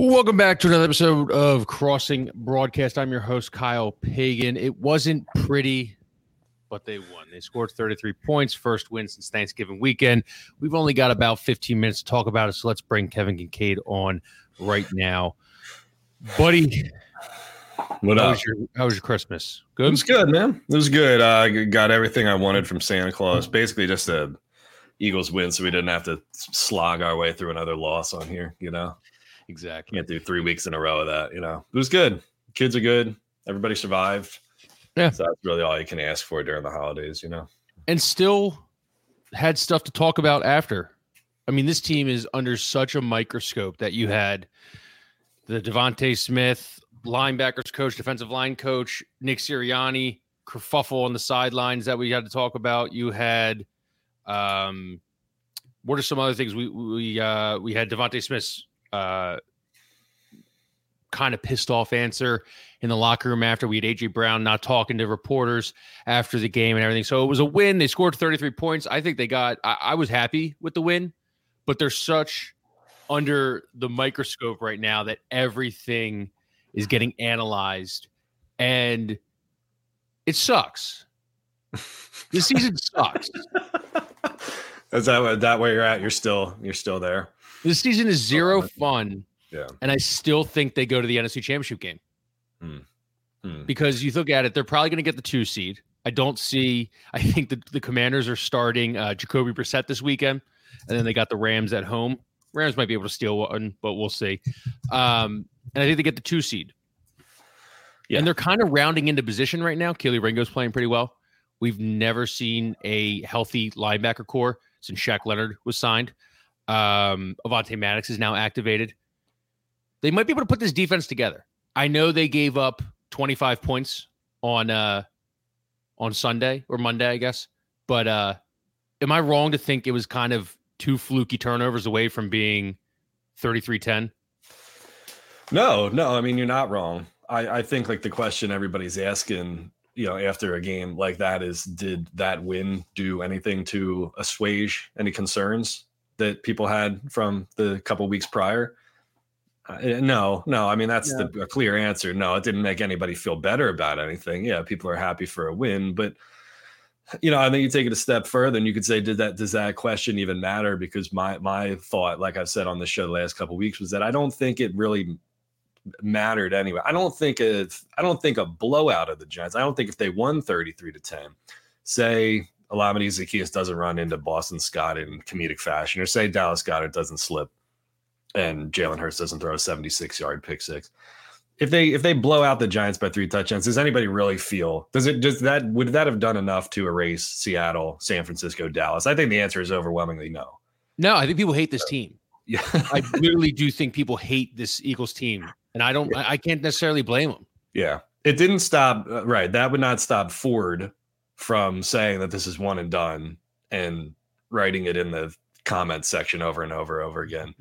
Welcome back to another episode of Crossing Broadcast. I'm your host, Kyle Pagan. It wasn't pretty, but they won. They scored 33 points, first win since Thanksgiving weekend. We've only got about 15 minutes to talk about it, so let's bring Kevin Kinkead on right now. Buddy, What how up? was your, how was your Christmas? Good? It was good, man. It was good. I got everything I wanted from Santa Claus. Basically, just a Eagles win, so we didn't have to slog our way through another loss on here. You know, Exactly. can't do three weeks in a row of that. You know, it was good. Kids are good. Everybody survived. Yeah. So that's really all you can ask for during the holidays. You know. And still had stuff to talk about after. I mean, this team is under such a microscope that you had the DeVonta Smith linebackers coach, defensive line coach, Nick Sirianni, kerfuffle on the sidelines that we had to talk about. You had um what are some other things we we uh we had DeVonta Smith's uh kind of pissed off answer in the locker room after we had AJ Brown not talking to reporters after the game and everything. So it was a win. They scored 33 points. I think they got I, I was happy with the win, but they're such under the microscope right now that everything is getting analyzed and it sucks. This season sucks. Is that that where you're at? You're still you're still there. This season is zero fun. Yeah. And I still think they go to the NFC Championship game Hmm. because you look at it, they're probably going to get the two seed. I don't see. I think the, the Commanders are starting uh, Jacoby Brissett this weekend, and then they got the Rams at home. Rams might be able to steal one, but we'll see. Um, and I think they get the two seed. Yeah. And they're kind of rounding into position right now. Kelee Ringo's playing pretty well. We've never seen a healthy linebacker core since Shaq Leonard was signed. Um, Avonte Maddox is now activated. They might be able to put this defense together. I know they gave up 25 points on uh on Sunday or Monday, I guess. But uh am I wrong to think it was kind of two fluky turnovers away from being 33-10? No, no. I mean, you're not wrong. I, I think like the question everybody's asking, you know, after a game like that is, did that win do anything to assuage any concerns that people had from the couple weeks prior? Uh, eh, no, no. I mean, that's the a clear answer. No, it didn't make anybody feel better about anything. Yeah, people are happy for a win, but you know, I think you take it a step further, and you could say, did that does that question even matter? Because my my thought, like I've said on the show the last couple weeks, was that I don't think it really mattered anyway. I don't think if I don't think a blowout of the Giants. I don't think if they won 33 to 10, say Olamide Zaccheaus doesn't run into Boston Scott in comedic fashion, or say Dallas Goedert doesn't slip and Jalen Hurts doesn't throw a 76 yard pick six. If they if they blow out the Giants by three touchdowns, does anybody really feel does it does that would that have done enough to erase Seattle, San Francisco, Dallas? I think the answer is overwhelmingly no. No, I think people hate this team. Yeah. I literally do think people hate this Eagles team. And I don't I, I can't necessarily blame them. Yeah. It didn't stop. uh, right. That would not stop Ford from saying that this is one and done and writing it in the comments section over and over and over again.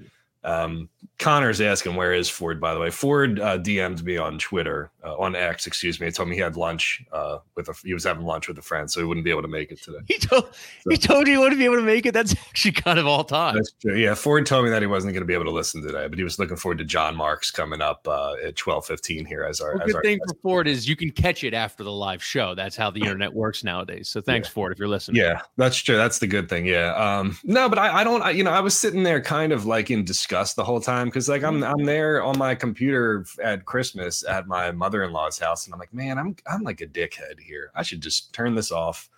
Um, Connor's asking, where is Ford, by the way? Ford uh, DM'd me on Twitter, uh, on X, excuse me. He told me he had lunch uh, with a, he was having lunch with a friend, so he wouldn't be able to make it today. He told he told you he wouldn't be able to make it. That's actually kind of all time. That's true. Yeah, Ford told me that he wasn't going to be able to listen today, but he was looking forward to Jon Marks coming up uh, at twelve fifteen here as our. Well, as good our thing for Ford is you can catch it after the live show. That's how the internet works nowadays. So thanks, Ford, if you're listening. Yeah, that's true. That's the good thing. Yeah. Um, no, but I, I don't. I, you know, I was sitting there kind of like in disgust the whole time because like I'm I'm there on my computer at Christmas at my mother in law's house, and I'm like, man, I'm I'm like a dickhead here. I should just turn this off.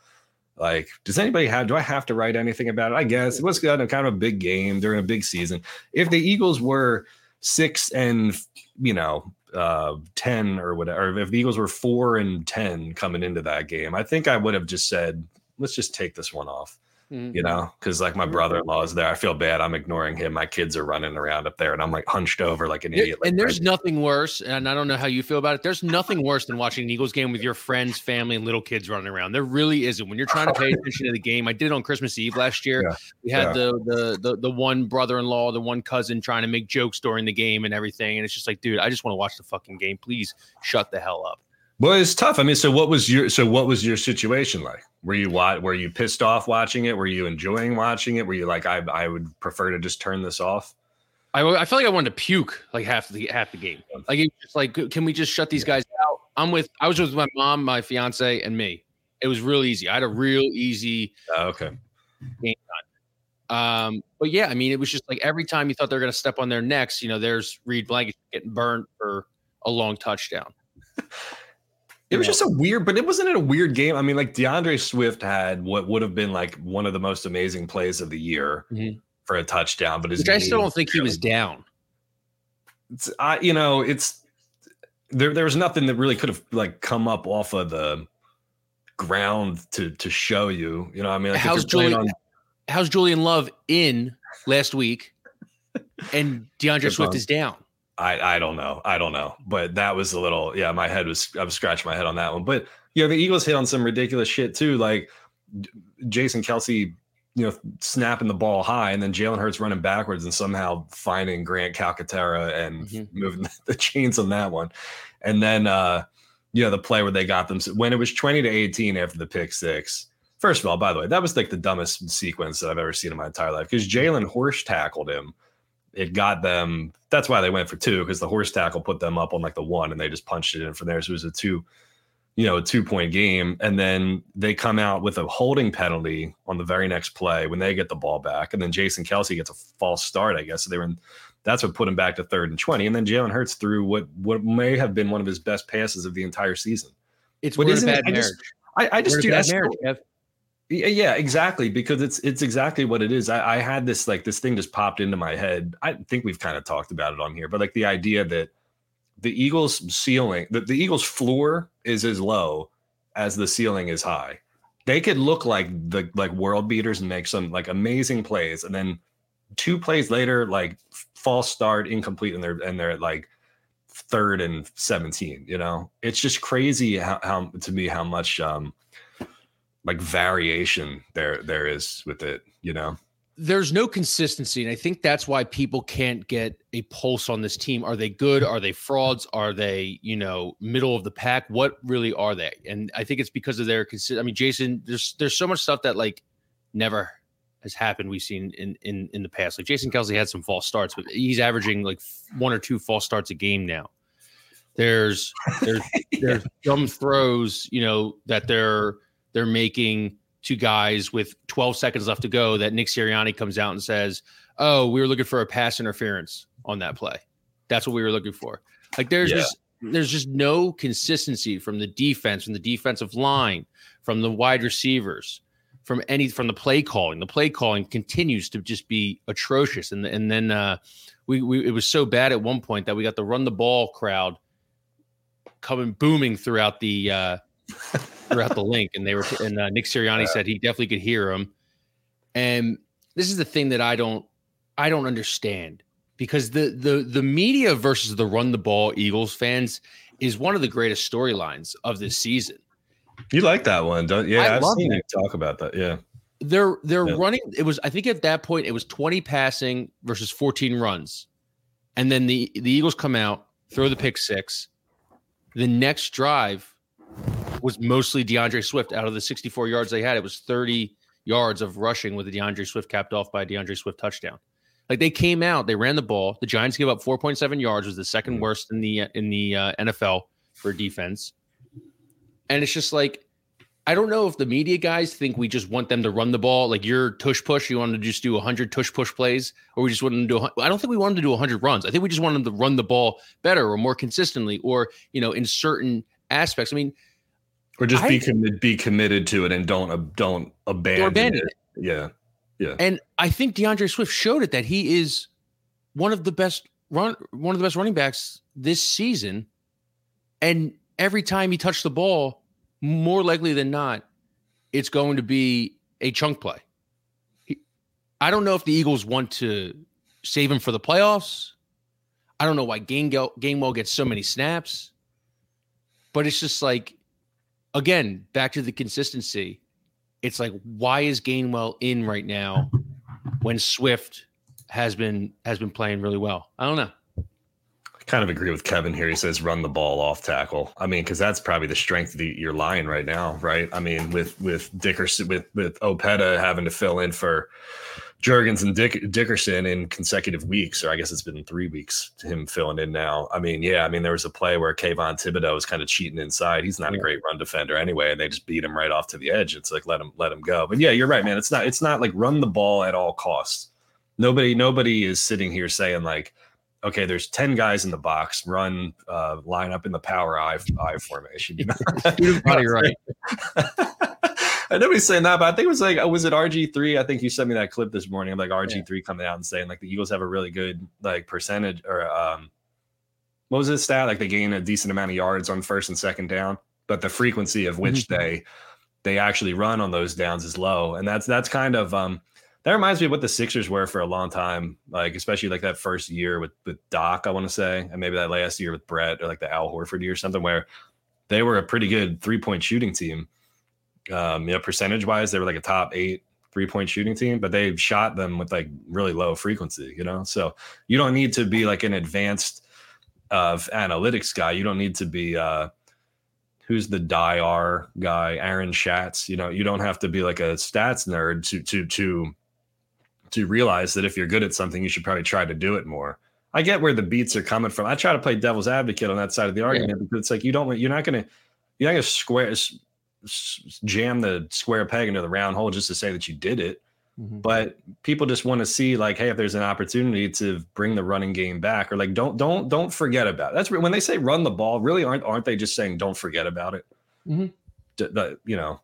Like, does anybody have? Do I have to write anything about it? I guess it was kind of a big game during a big season. If the Eagles were six and you know uh 10 or whatever if the eagles were 4 and 10 coming into that game i think i would have just said let's just take this one off Mhm. you know because like my brother-in-law is there i feel bad i'm ignoring him my kids are running around up there and i'm like hunched over like an idiot like, and there's right- nothing worse, and I don't know how you feel about it. There's nothing worse than watching an Eagles game with your friends, family, and little kids running around. There really isn't. When you're trying to pay attention to the game, I did it on Christmas Eve last year. Yeah, We had yeah. the, the the the one brother-in-law, the one cousin trying to make jokes during the game and everything, and it's just like, dude, I just want to watch the fucking game. Please shut the hell up. Well it's tough i mean so what was your so what was your situation like were you were you pissed off watching it were you enjoying watching it were you like i i would prefer to just turn this off I, I feel like I wanted to puke like half the half the game. Like it's just like, can we just shut these guys out? I'm with. I was with my mom, my fiance, and me. It was real easy. I had a real easy. Uh, okay. Game time. Um, but yeah, I mean, it was just like every time you thought they're going to step on their necks, you know, there's Reed Blankenship getting burned for a long touchdown. It was just a weird, but it wasn't it a weird game. I mean, like D'Andre Swift had what would have been like one of the most amazing plays of the year mm-hmm. for a touchdown, but his Which I still don't think he was down. It's, I, you know, it's there. There was nothing that really could have like come up off of the ground to to show you. You know, I mean, like how's Julian? On... How's Julian Love in last week, and D'Andre Swift is down? I I don't know. I don't know. But that was a little yeah, my head was I was scratching my head on that one. But you know, the Eagles hit on some ridiculous shit too. Like Jason Kelce, you know, snapping the ball high and then Jalen Hurts running backwards and somehow finding Grant Calcaterra and mm-hmm. moving the chains on that one. And then uh, you know, the play where they got them when it was 20 to 18 after the pick six. First of all, by the way, that was like the dumbest sequence that I've ever seen in my entire life because Jalen horse tackled him it got them. That's why they went for two because the horse tackle put them up on like the one, and they just punched it in from there. So it was a two, you know, a two point game, and then they come out with a holding penalty on the very next play when they get the ball back, and then Jason Kelce gets a false start, I guess. So they were in. That's what put him back to third and twenty, and then Jalen Hurts threw what what may have been one of his best passes of the entire season. It's what isn't bad I marriage. Just, I, I just do that. Yeah, exactly. Because it's it's exactly what it is. I, I, had this like this thing just popped into my head. I think we've kind of talked about it on here, but like the idea that the Eagles ceiling, the, the Eagles floor is as low as the ceiling is high. They could look like the like world beaters and make some like amazing plays, and then two plays later, like false start, incomplete, and they're and they're like third and 17. You know, it's just crazy how, how to me how much um like variation there there is with it you know? There's no consistency and i think that's why people can't get a pulse on this team. Are they good? Are they frauds? Are they you know middle of the pack? What really are they? And i think it's because of their consist i mean jason there's there's so much stuff that like never has happened we've seen in in in the past. Like jason kelce had some false starts but he's averaging like one or two false starts a game now. There's there's there's dumb throws you know that they're they're making to guys with 12 seconds left to go that Nick Sirianni comes out and says, "Oh, we were looking for a pass interference on that play. That's what we were looking for." Like there's yeah. just there's just no consistency from the defense, from the defensive line, from the wide receivers, from any from the play calling. The play calling continues to just be atrocious. And and then uh, we, we it was so bad at one point that we got the run the ball crowd coming booming throughout the uh, throughout the Linc, and they were and uh, Nick Sirianni said he definitely could hear them. And this is the thing that I don't I don't understand because the the the media versus the run the ball Eagles fans is one of the greatest storylines of this season. You like that one, don't? you? Yeah, I I've seen you talk about that. Yeah, they're they're yeah. running. It was I think at that point it was twenty passing versus fourteen runs, and then the the Eagles come out throw the pick six. The next drive, was mostly D'Andre Swift. Out of the 64 yards they had, it was 30 yards of rushing with the D'Andre Swift capped off by a D'Andre Swift touchdown. Like they came out, they ran the ball. The Giants gave up 4.7 yards, was the second mm. worst in the in the uh, NFL for defense. And it's just like I don't know if the media guys think we just want them to run the ball. Like you're tush push, you want to just do 100 tush push plays, or we just want them to do. I don't think we want them to do 100 runs. I think we just want them to run the ball better or more consistently, or you know, in certain aspects. I mean, or just I, be committed, be committed to it, and don't don't abandon, abandon it. it. Yeah, yeah. And I think D'Andre Swift showed it that he is one of the best run, one of the best running backs this season. And every time he touched the ball, more likely than not, it's going to be a chunk play. He, I don't know if the Eagles want to save him for the playoffs. I don't know why Gainwell, Gainwell gets so many snaps, but it's just like again, back to the consistency. It's like, why is Gainwell in right now when Swift has been has been playing really well? I don't know. I kind of agree with Kevin here. He says run the ball off tackle. I mean, because that's probably the strength of the, your line right now, right? I mean, with with Dickerson with with Opeta having to fill in for Jurgens and Dick, Dickerson in consecutive weeks, or I guess it's been three weeks to him filling in now. I mean, yeah, I mean, there was a play where Kayvon Thibodeaux was kind of cheating inside. He's not yeah. a great run defender anyway, and they just beat him right off to the edge. It's like let him let him go. But yeah, you're right, man. It's not it's not like run the ball at all costs. Nobody nobody is sitting here saying like, okay, there's ten guys in the box, run uh, line up in the power eye, I formation. You know, right. nobody's saying that, but I think it was like, oh, was it RG three? I think you sent me that clip this morning of like RG three yeah. coming out and saying like the Eagles have a really good like percentage or um, what was his stat? Like they gain a decent amount of yards on first and second down, but the frequency of which mm-hmm. they they actually run on those downs is low, and that's that's kind of um that reminds me of what the Sixers were for a long time, like especially like that first year with with Doc, I want to say, and maybe that last year with Brett or like the Al Horford year or something, where they were a pretty good three point shooting team um, you know, percentage wise, they were like a top eight three point shooting team, but they shot them with like really low frequency, you know? So you don't need to be like an advanced of uh, analytics guy. You don't need to be, uh, who's the DIR guy, Aaron Schatz, you know, you don't have to be like a stats nerd to, to, to, to realize that if you're good at something, you should probably try to do it more. I get where the beats are coming from. I try to play devil's advocate on that side of the argument yeah. because it's like you don't, you're not going to, you're not going to square jam the square peg into the round hole just to say that you did it. Mm-hmm. But people just want to see like, hey, if there's an opportunity to bring the running game back, or like, don't don't don't forget about it. That's when they say run the ball. Really, aren't aren't they just saying don't forget about it? Mm-hmm. The, you know,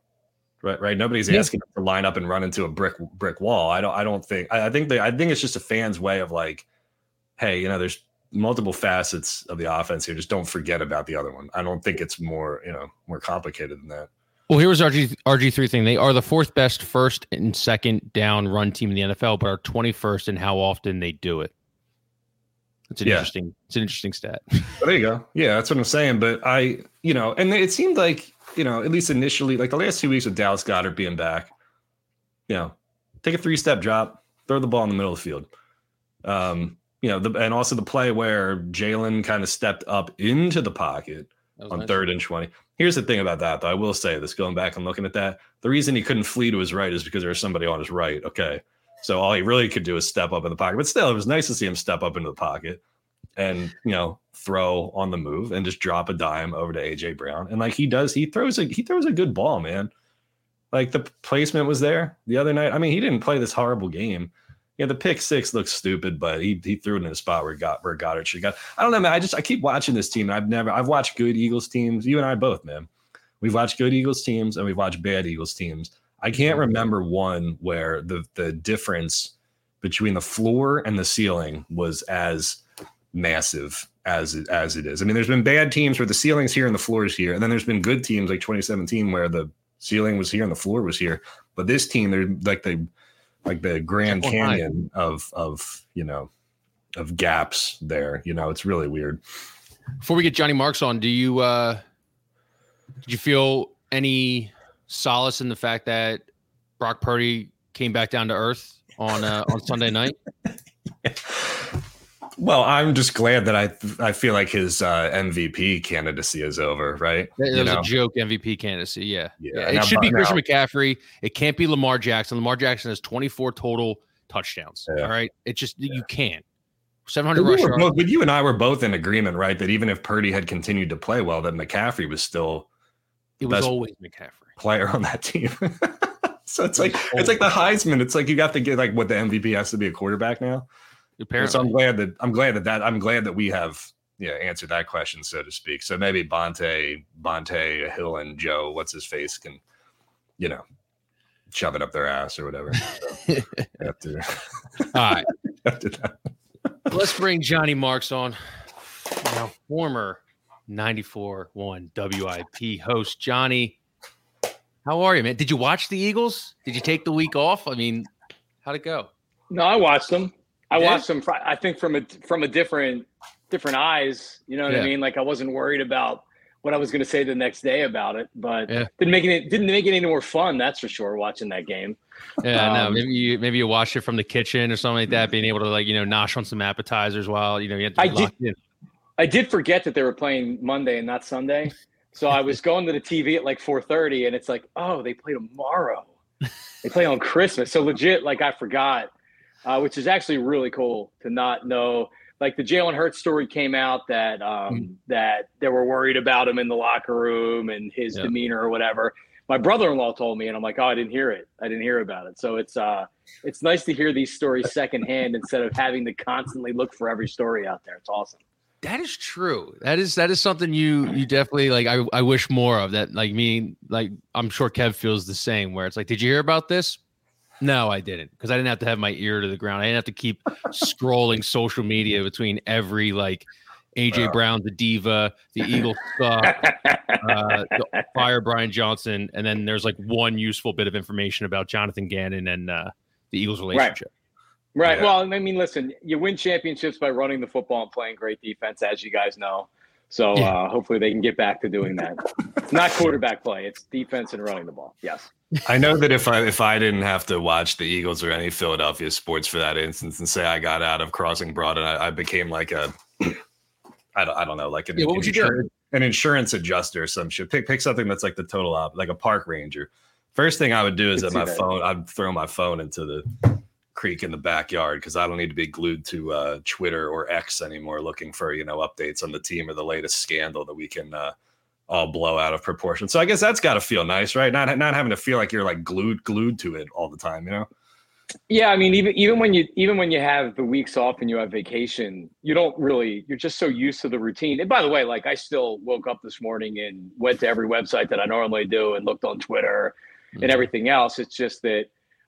right? Right. Nobody's yeah. asking to line up and run into a brick brick wall. I don't. I don't think. I, I think they. I think it's just a fan's way of like, hey, you know, there's multiple facets of the offense here. Just don't forget about the other one. I don't think it's more you know more complicated than that. Well, here was RG RG three thing. They are the fourth best first and second down run team in the NFL, but are twenty first in how often they do it. It's an yeah. interesting. It's an interesting stat. Well, there you go. Yeah, that's what I'm saying. But I, you know, and it seemed like you know, at least initially, like the last two weeks with Dallas Goedert being back, you know, take a three step drop, throw the ball in the middle of the field. Um, you know, the, and also the play where Jalen kind of stepped up into the pocket on nice. third and 20. Here's the thing about that, though. I will say this going back and looking at that. The reason he couldn't flee to his right is because there was somebody on his right. Okay. So all he really could do is step up in the pocket. But still, it was nice to see him step up into the pocket and, you know, throw on the move and just drop a dime over to AJ Brown. And like he does, he throws a he throws a good ball, man. Like the placement was there the other night. I mean, he didn't play this horrible game yeah, the pick six looks stupid, but he he threw it in a spot where got where Goedert should got. I don't know, man. I just I keep watching this team. and I've never I've watched good Eagles teams. You and I both, man. We've watched good Eagles teams and we've watched bad Eagles teams. I can't mm-hmm. remember one where the the difference between the floor and the ceiling was as massive as it, as it is. I mean, there's been bad teams where the ceiling's here and the floor is here, and then there's been good teams like 2017 where the ceiling was here and the floor was here. But this team, they're like they like the Grand Canyon of of you know of gaps there. You know, it's really weird. Before we get Johnny Marks on, do you uh did you feel any solace in the fact that Brock Purdy came back down to earth on uh, on Sunday night? Well, I'm just glad that I I feel like his uh, MVP candidacy is over, right? It was know? a joke MVP candidacy. Yeah, yeah. yeah. It should be Christian McCaffrey. It can't be Lamar Jackson. Lamar Jackson has 24 total touchdowns. Yeah. All right, it just yeah. you can't. 700 but we both, But you and I were both in agreement, right? That even if Purdy had continued to play well, that McCaffrey was still it was always McCaffrey player on that team. so it's like it's like the Heisman. It's like you got to get like what the MVP has to be a quarterback now. Apparently. So I'm glad that I'm glad that that I'm glad that we have yeah answered that question so to speak. So maybe Bonte, Bonte, Hill, and Joe, what's his face, can you know shove it up their ass or whatever. So after, all right. after that. Let's bring Johnny Marks on. Now, former 94 1 WIP host Johnny. How are you, man? Did you watch the Eagles? Did you take the week off? I mean, how'd it go? No, I watched them. I watched them. I think from a from a different different eyes. You know what yeah. I mean? Like I wasn't worried about what I was going to say the next day about it, but yeah. didn't make it didn't make it any more fun. That's for sure. Watching that game. Yeah, um, no, maybe you maybe you watched it from the kitchen or something like that, being able to like you know nosh on some appetizers while you know you had to I did, in. I did forget that they were playing Monday and not Sunday, so I was going to the TV at like four thirty, and it's like, oh, they play tomorrow. they play on Christmas, so legit. Like I forgot uh, which is actually really cool to not know. Like the Jalen Hurts story came out that um, mm that they were worried about him in the locker room and his yeah. demeanor or whatever. My brother-in-law told me, and I'm like, oh, I didn't hear it. I didn't hear about it. So it's uh, it's nice to hear these stories secondhand instead of having to constantly look for every story out there. It's awesome. That is true. That is that is something you you definitely like. I I wish more of that. Like me, like I'm sure Kev feels the same. Where it's like, did you hear about this? No, I didn't because I didn't have to have my ear to the ground. I didn't have to keep scrolling social media between every like AJ Brown, the diva, the Eagle suck, uh, fire Brian Johnson, and then there's like one useful bit of information about Jonathan Gannon and uh, the Eagles' relationship. Right. Right. Yeah. Well, I mean, listen, you win championships by running the football and playing great defense, as you guys know. So yeah. uh, hopefully they can get back to doing that. it's not quarterback play; it's defense and running the ball. Yes. I know that if I if I didn't have to watch the Eagles or any Philadelphia sports for that instance, and say I got out of Crossing Broad and I, I became like a, I don't, I don't know, like an, yeah, what would you do? an insurance adjuster or some shit. Pick pick something that's like the total op, like a park ranger. First thing I would do is at my phone, I'd throw my phone into the creek in the backyard because I don't need to be glued to uh, Twitter or X anymore looking for you know updates on the team or the latest scandal that we can uh, all blow out of proportion. So I guess that's got to feel nice, right? Not not having to feel like you're like glued glued to it all the time, you know. Yeah, I mean, even even when you even when you have the weeks off and you have vacation, you don't really you're just so used to the routine. And by the way, like I still woke up this morning and went to every website that I normally do and looked on Twitter mm-hmm. and everything else. It's just that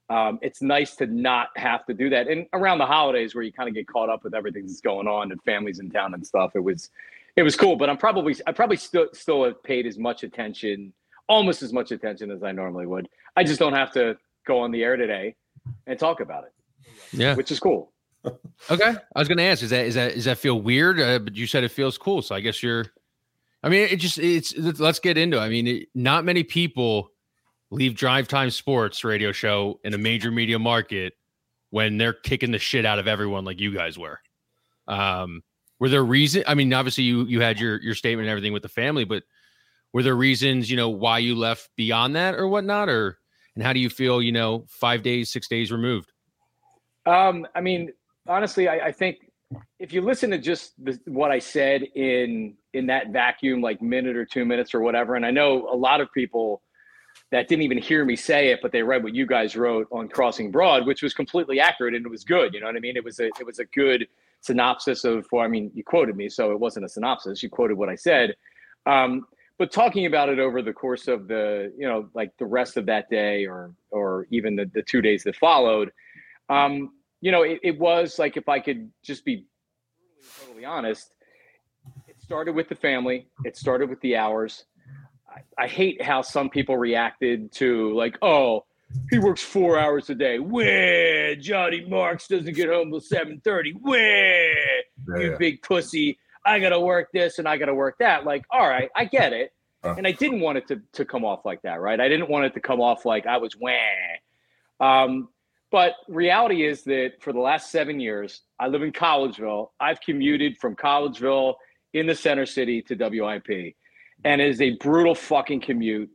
um, it's nice to not have to do that. And around the holidays, where you kind of get caught up with everything that's going on and families in town and stuff, it was it was cool. But I'm probably I probably still still have paid as much attention, almost as much attention as I normally would. I just don't have to go on the air today and talk about it. Yeah, which is cool. okay, I was going to ask: is that is that does that feel weird? Uh, but you said it feels cool, so I guess you're. I mean, it just it's let's get into. It. I mean, it, not many people leave Drive Time Sports radio show in a major media market when they're kicking the shit out of everyone like you guys were. Um, were there reason? I mean, obviously you you had your your statement and everything with the family, but were there reasons you know why you left beyond that or whatnot, or and how do you feel? You know, five days, six days removed. Um, I mean, honestly, I, I think if you listen to just the, what I said in in that vacuum, like minute or two minutes or whatever, and I know a lot of people that didn't even hear me say it, but they read what you guys wrote on Crossing Broad, which was completely accurate and it was good. You know what I mean? It was a it was a good synopsis of. Well, I mean, you quoted me, so it wasn't a synopsis. You quoted what I said. Um, but talking about it over the course of the you know like the rest of that day or or even the, the two days that followed um you know it, it was like if i could just be totally honest it started with the family it started with the hours I, hate how some people reacted to like, oh, he works four hours a day. Where Johnny Marks doesn't get home till seven thirty. Where yeah, you yeah. big pussy. I gotta work this and I gotta work that. Like, all right, I get it. Uh, and I didn't want it to, to come off like that, right? I didn't want it to come off like I was wah. Um, but reality is that for the last seven years, I live in Collegeville. I've commuted from Collegeville in the center city to WIP and it is a brutal fucking commute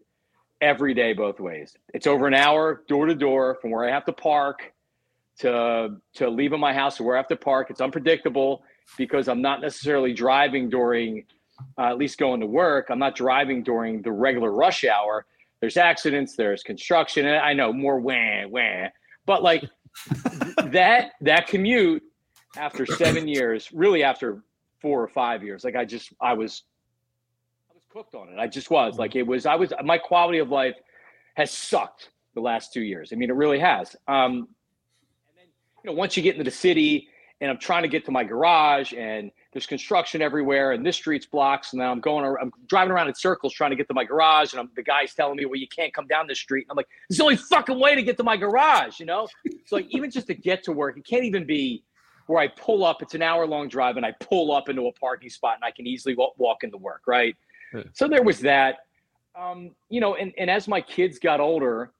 every day both ways. It's over an hour door to door from where I have to park to to leaving my house to where I have to park. It's unpredictable because I'm not necessarily driving during uh, at least going to work. I'm not driving during the regular rush hour. There's accidents, there's construction. And I know more wah wah, but like that that commute after seven years, really after four or five years, like I just I was cooked on it. I just was like it was. I was my quality of life has sucked the last two years. I mean, it really has. Um, and then you know, once you get into the city, and I'm trying to get to my garage, and there's construction everywhere, and this street's blocked. and now I'm going, I'm driving around in circles trying to get to my garage, and I'm, the guy's telling me, "Well, you can't come down this street." And I'm like, "It's the only fucking way to get to my garage," you know. so like, even just to get to work, it can't even be where I pull up. It's an hour long drive, and I pull up into a parking spot, and I can easily walk, walk into work, right? So there was that. Um, you know, and, and as my kids got older,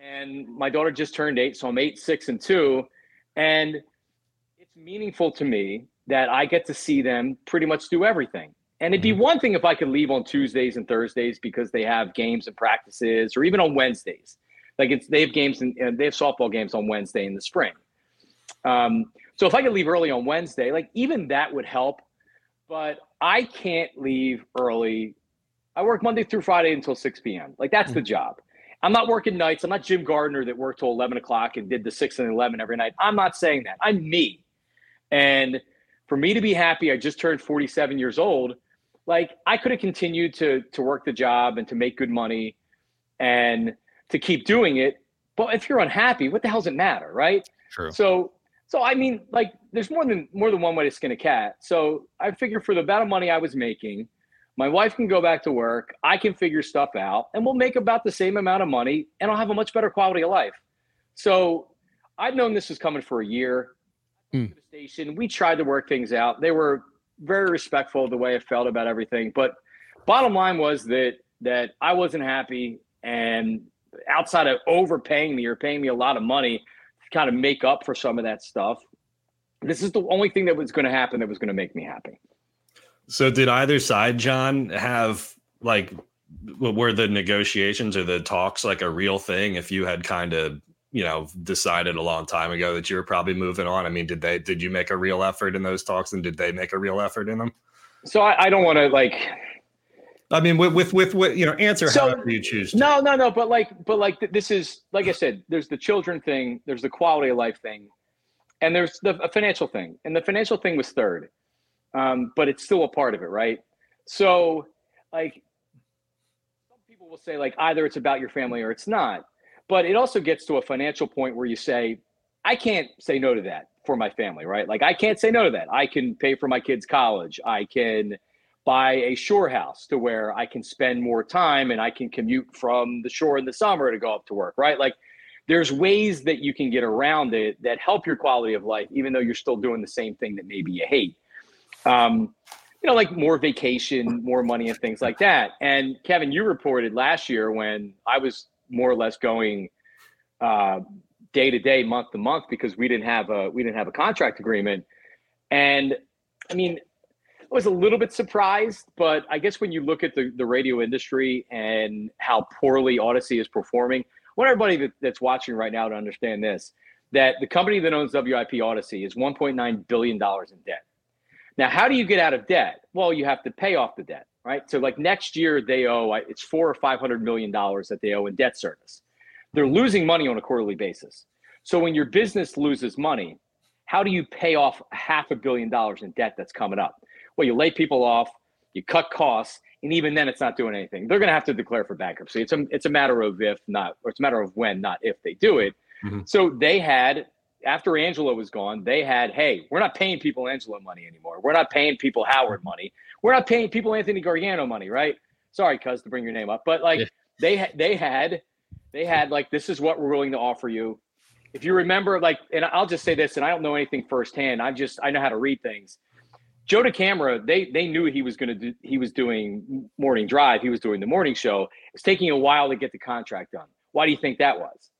and my daughter just turned eight, so I'm eight, six, and two, and it's meaningful to me that I get to see them pretty much do everything. And it'd be mm-hmm. one thing if I could leave on Tuesdays and Thursdays because they have games and practices, or even on Wednesdays. Like it's they have games and, and they have softball games on Wednesday in the spring. Um, so if I could leave early on Wednesday, like even that would help. But I can't leave early. I work Monday through Friday until 6 p.m. Like that's mm-hmm. the job. I'm not working nights. I'm not Jim Gardner that worked till 11 o'clock and did the 6 and 11 every night. I'm not saying that. I'm me. And for me to be happy, I just turned 47 years old. Like I could have continued to to work the job and to make good money and to keep doing it. But if you're unhappy, what the hell does it matter, right? True. So so I mean, like there's more than more than one way to skin a cat. So I figure for the amount of money I was making, my wife can go back to work, I can figure stuff out, and we'll make about the same amount of money and I'll have a much better quality of life. So I've known this was coming for a year. Mm. The station, we tried to work things out. They were very respectful of the way I felt about everything. But bottom line was that that I wasn't happy, and outside of overpaying me or paying me a lot of money kind of make up for some of that stuff, this is the only thing that was going to happen that was going to make me happy. So, did either side, Jon, have like were the negotiations or the talks like a real thing? If you had kind of you know decided a long time ago that you were probably moving on i mean did they did you make a real effort in those talks and did they make a real effort in them so i, I don't want to like i mean with with with, with you know answer so, however you choose to. no no no but like but like this is like i said there's the children thing there's the quality of life thing and there's the financial thing and the financial thing was third um, but it's still a part of it right so like some people will say like either it's about your family or it's not but it also gets to a financial point where you say, I can't say no to that for my family, right? Like I can't say no to that. I can pay for my kids' college. I can buy a shore house to where I can spend more time and I can commute from the shore in the summer to go up to work, right? Like there's ways that you can get around it that help your quality of life, even though you're still doing the same thing that maybe you hate. Um, you know, like more vacation, more money, and things like that. And Kevin, you reported last year when I was more or less going uh, day to day, month to month, because we didn't have a we didn't have a contract agreement. And I mean, was a little bit surprised, but I guess when you look at the, the radio industry and how poorly Audacy is performing, I want everybody that, that's watching right now to understand this that the company that owns WIP Audacy is $1.9 billion in debt. Now, how do you get out of debt? Well, you have to pay off the debt right? So like next year they owe it's four or five hundred million dollars that they owe in debt service. They're losing money on a quarterly basis. So when your business loses money, how do you pay off half a billion dollars in debt that's coming up? Well, you lay people off, you cut costs, and even then it's not doing anything. They're going to have to declare for bankruptcy. It's a it's a matter of if not, or it's a matter of when, not if they do it. Mm-hmm. So they had after Angelo was gone, they had, hey, we're not paying people Angelo money anymore. We're not paying people Howard money. We're not paying people Anthony Gargano money, right? Sorry, cuz to bring your name up, but like yeah. they they had they had like this is what we're willing to offer you. If you remember, like, and I'll just say this, and I don't know anything firsthand. I just I know how to read things. Joe DeCamara, they they knew he was going to do. He was doing morning drive. He was doing the morning show. It's taking a while to get the contract done. Why do you think that was?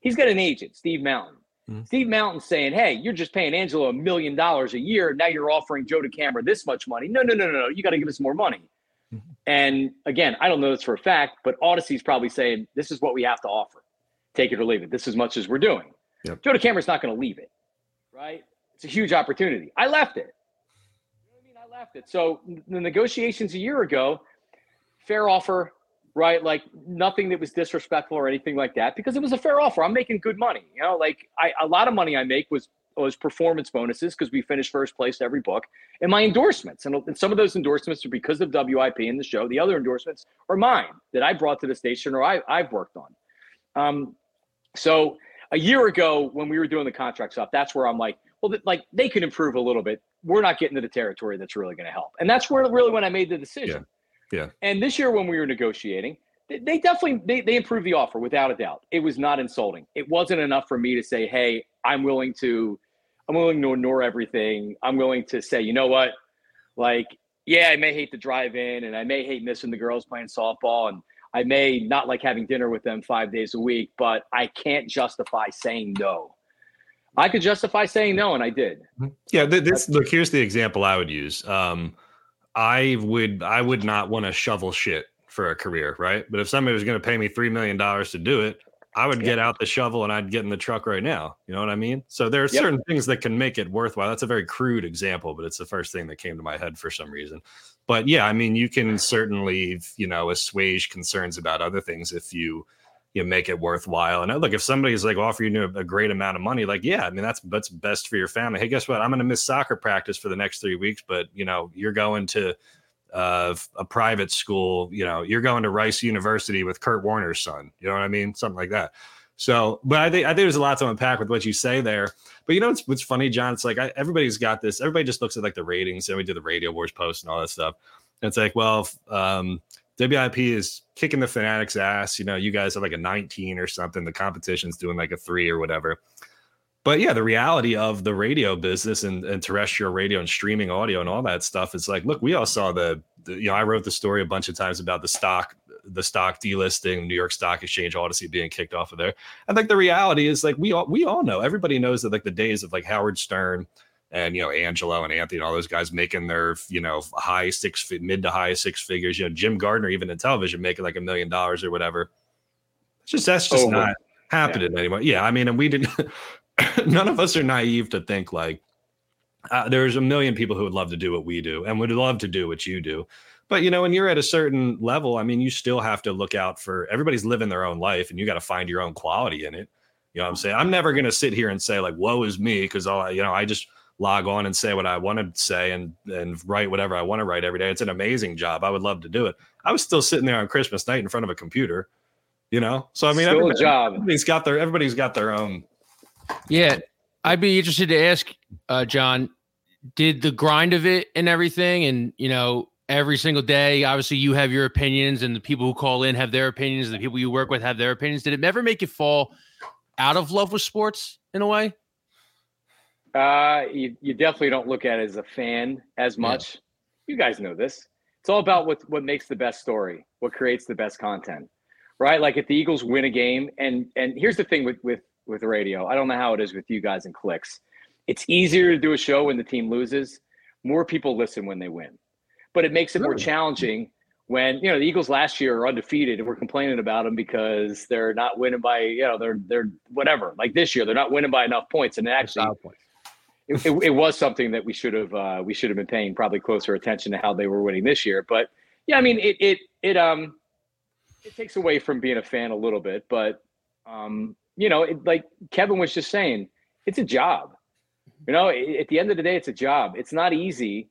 He's got an agent, Steve Mountain. Mm-hmm. Steve Mountain saying, "Hey, you're just paying Angelo a million dollars a year. Now you're offering Joe DeCamara this much money. No, no, no, no, no. You got to give us more money." Mm-hmm. And again, I don't know this for a fact, but Audacy's probably saying, "This is what we have to offer. Take it or leave it. This is much as we're doing." Yep. Joe DeCamara's not going to leave it, right? It's a huge opportunity. I left it. It. So the negotiations a year ago, fair offer, right? Like nothing that was disrespectful or anything like that because it was a fair offer. I'm making good money. You know, like I, a lot of money I make was was performance bonuses because we finished first place every book and my endorsements. And, and some of those endorsements are because of WIP in the show. The other endorsements are mine that I brought to the station or I, I've worked on. Um, so a year ago when we were doing the contract stuff, that's where I'm like, well, like they could improve a little bit. We're not getting to the territory that's really going to help. And that's where really when I made the decision. Yeah. And this year when we were negotiating, they definitely they, they improved the offer without a doubt. It was not insulting. It wasn't enough for me to say, "Hey, I'm willing to I'm willing to ignore everything. I'm willing to say, you know what? Like, yeah, I may hate the drive in and I may hate missing the girls playing softball and I may not like having dinner with them 5 days a week, but I can't justify saying no." I could justify saying no, and I did. Yeah, this look. Here's the example I would use. Um, I would I would not want to shovel shit for a career, right? But if somebody was going to pay me three million dollars to do it, I would get out the shovel and I'd get in the truck right now. You know what I mean? So there are yep. certain things that can make it worthwhile. That's a very crude example, but it's the first thing that came to my head for some reason. But yeah, I mean, you can certainly, you know, assuage concerns about other things if you you know, make it worthwhile. And look, if somebody's like offering you a great amount of money, like, yeah, I mean, that's that's best for your family. Hey, guess what? I'm going to miss soccer practice for the next three weeks, but you know, you're going to uh, a private school. You know, you're going to Rice University with Kurt Warner's son. You know what I mean? Something like that. So, but I think I think there's a lot to unpack with what you say there. But you know what's what's funny, Jon? It's like I, everybody's got this. Everybody just looks at like the ratings, and we do the Radio Wars post and all that stuff. And it's like, well, um, WIP is kicking the Fanatics' ass. You know, you guys have like a 19 or something. The competition's doing like a three or whatever. But yeah, the reality of the radio business and, and terrestrial radio and streaming audio and all that stuff is like, look, we all saw the, the, you know, I wrote the story a bunch of times about the stock, the stock delisting, New York Stock Exchange, Audacy being kicked off of there. I think the reality is like we all we all know, everybody knows that like the days of like Howard Stern, and you know Angelo and Anthony and all those guys making their you know high six mid to high six figures. You know Jim Gardner even in television making like a million dollars or whatever. It's just that's just oh, not happening yeah. anymore. Yeah, I mean, and we didn't. none of us are naive to think like uh, there's a million people who would love to do what we do and would love to do what you do. But you know, when you're at a certain level, I mean, you still have to look out for everybody's living their own life, and you got to find your own quality in it. You know what I'm saying? I'm never going to sit here and say like, "Woe is me," because all you know, I just log on and say what I want to say and and write whatever I want to write every day. It's an amazing job. I would love to do it. I was still sitting there on Christmas night in front of a computer, you know. So I mean, still everybody, a job. Everybody's got their everybody's got their own. Yeah, I'd be interested to ask uh, Jon. Did the grind of it and everything, and you know, every single day. Obviously, you have your opinions, and the people who call in have their opinions. And the people you work with have their opinions. Did it ever make you fall out of love with sports in a way? Uh, you, you definitely don't look at it as a fan as much. Yeah. You guys know this. It's all about what what makes the best story, what creates the best content, right? Like if the Eagles win a game, and and here's the thing with with with radio. I don't know how it is with you guys and clicks. It's easier to do a show when the team loses. More people listen when they win, but it makes it more challenging when you know the Eagles last year are undefeated and we're complaining about them because they're not winning by you know they're they're whatever like this year they're not winning by enough points and actually it, it, it, was something that we should have uh, we should have been paying probably closer attention to how they were winning this year. But yeah, I mean it it it um it takes away from being a fan a little bit, but um you know it, like Kevin was just saying, it's a job. You know, at the end of the day, it's a job. It's not easy.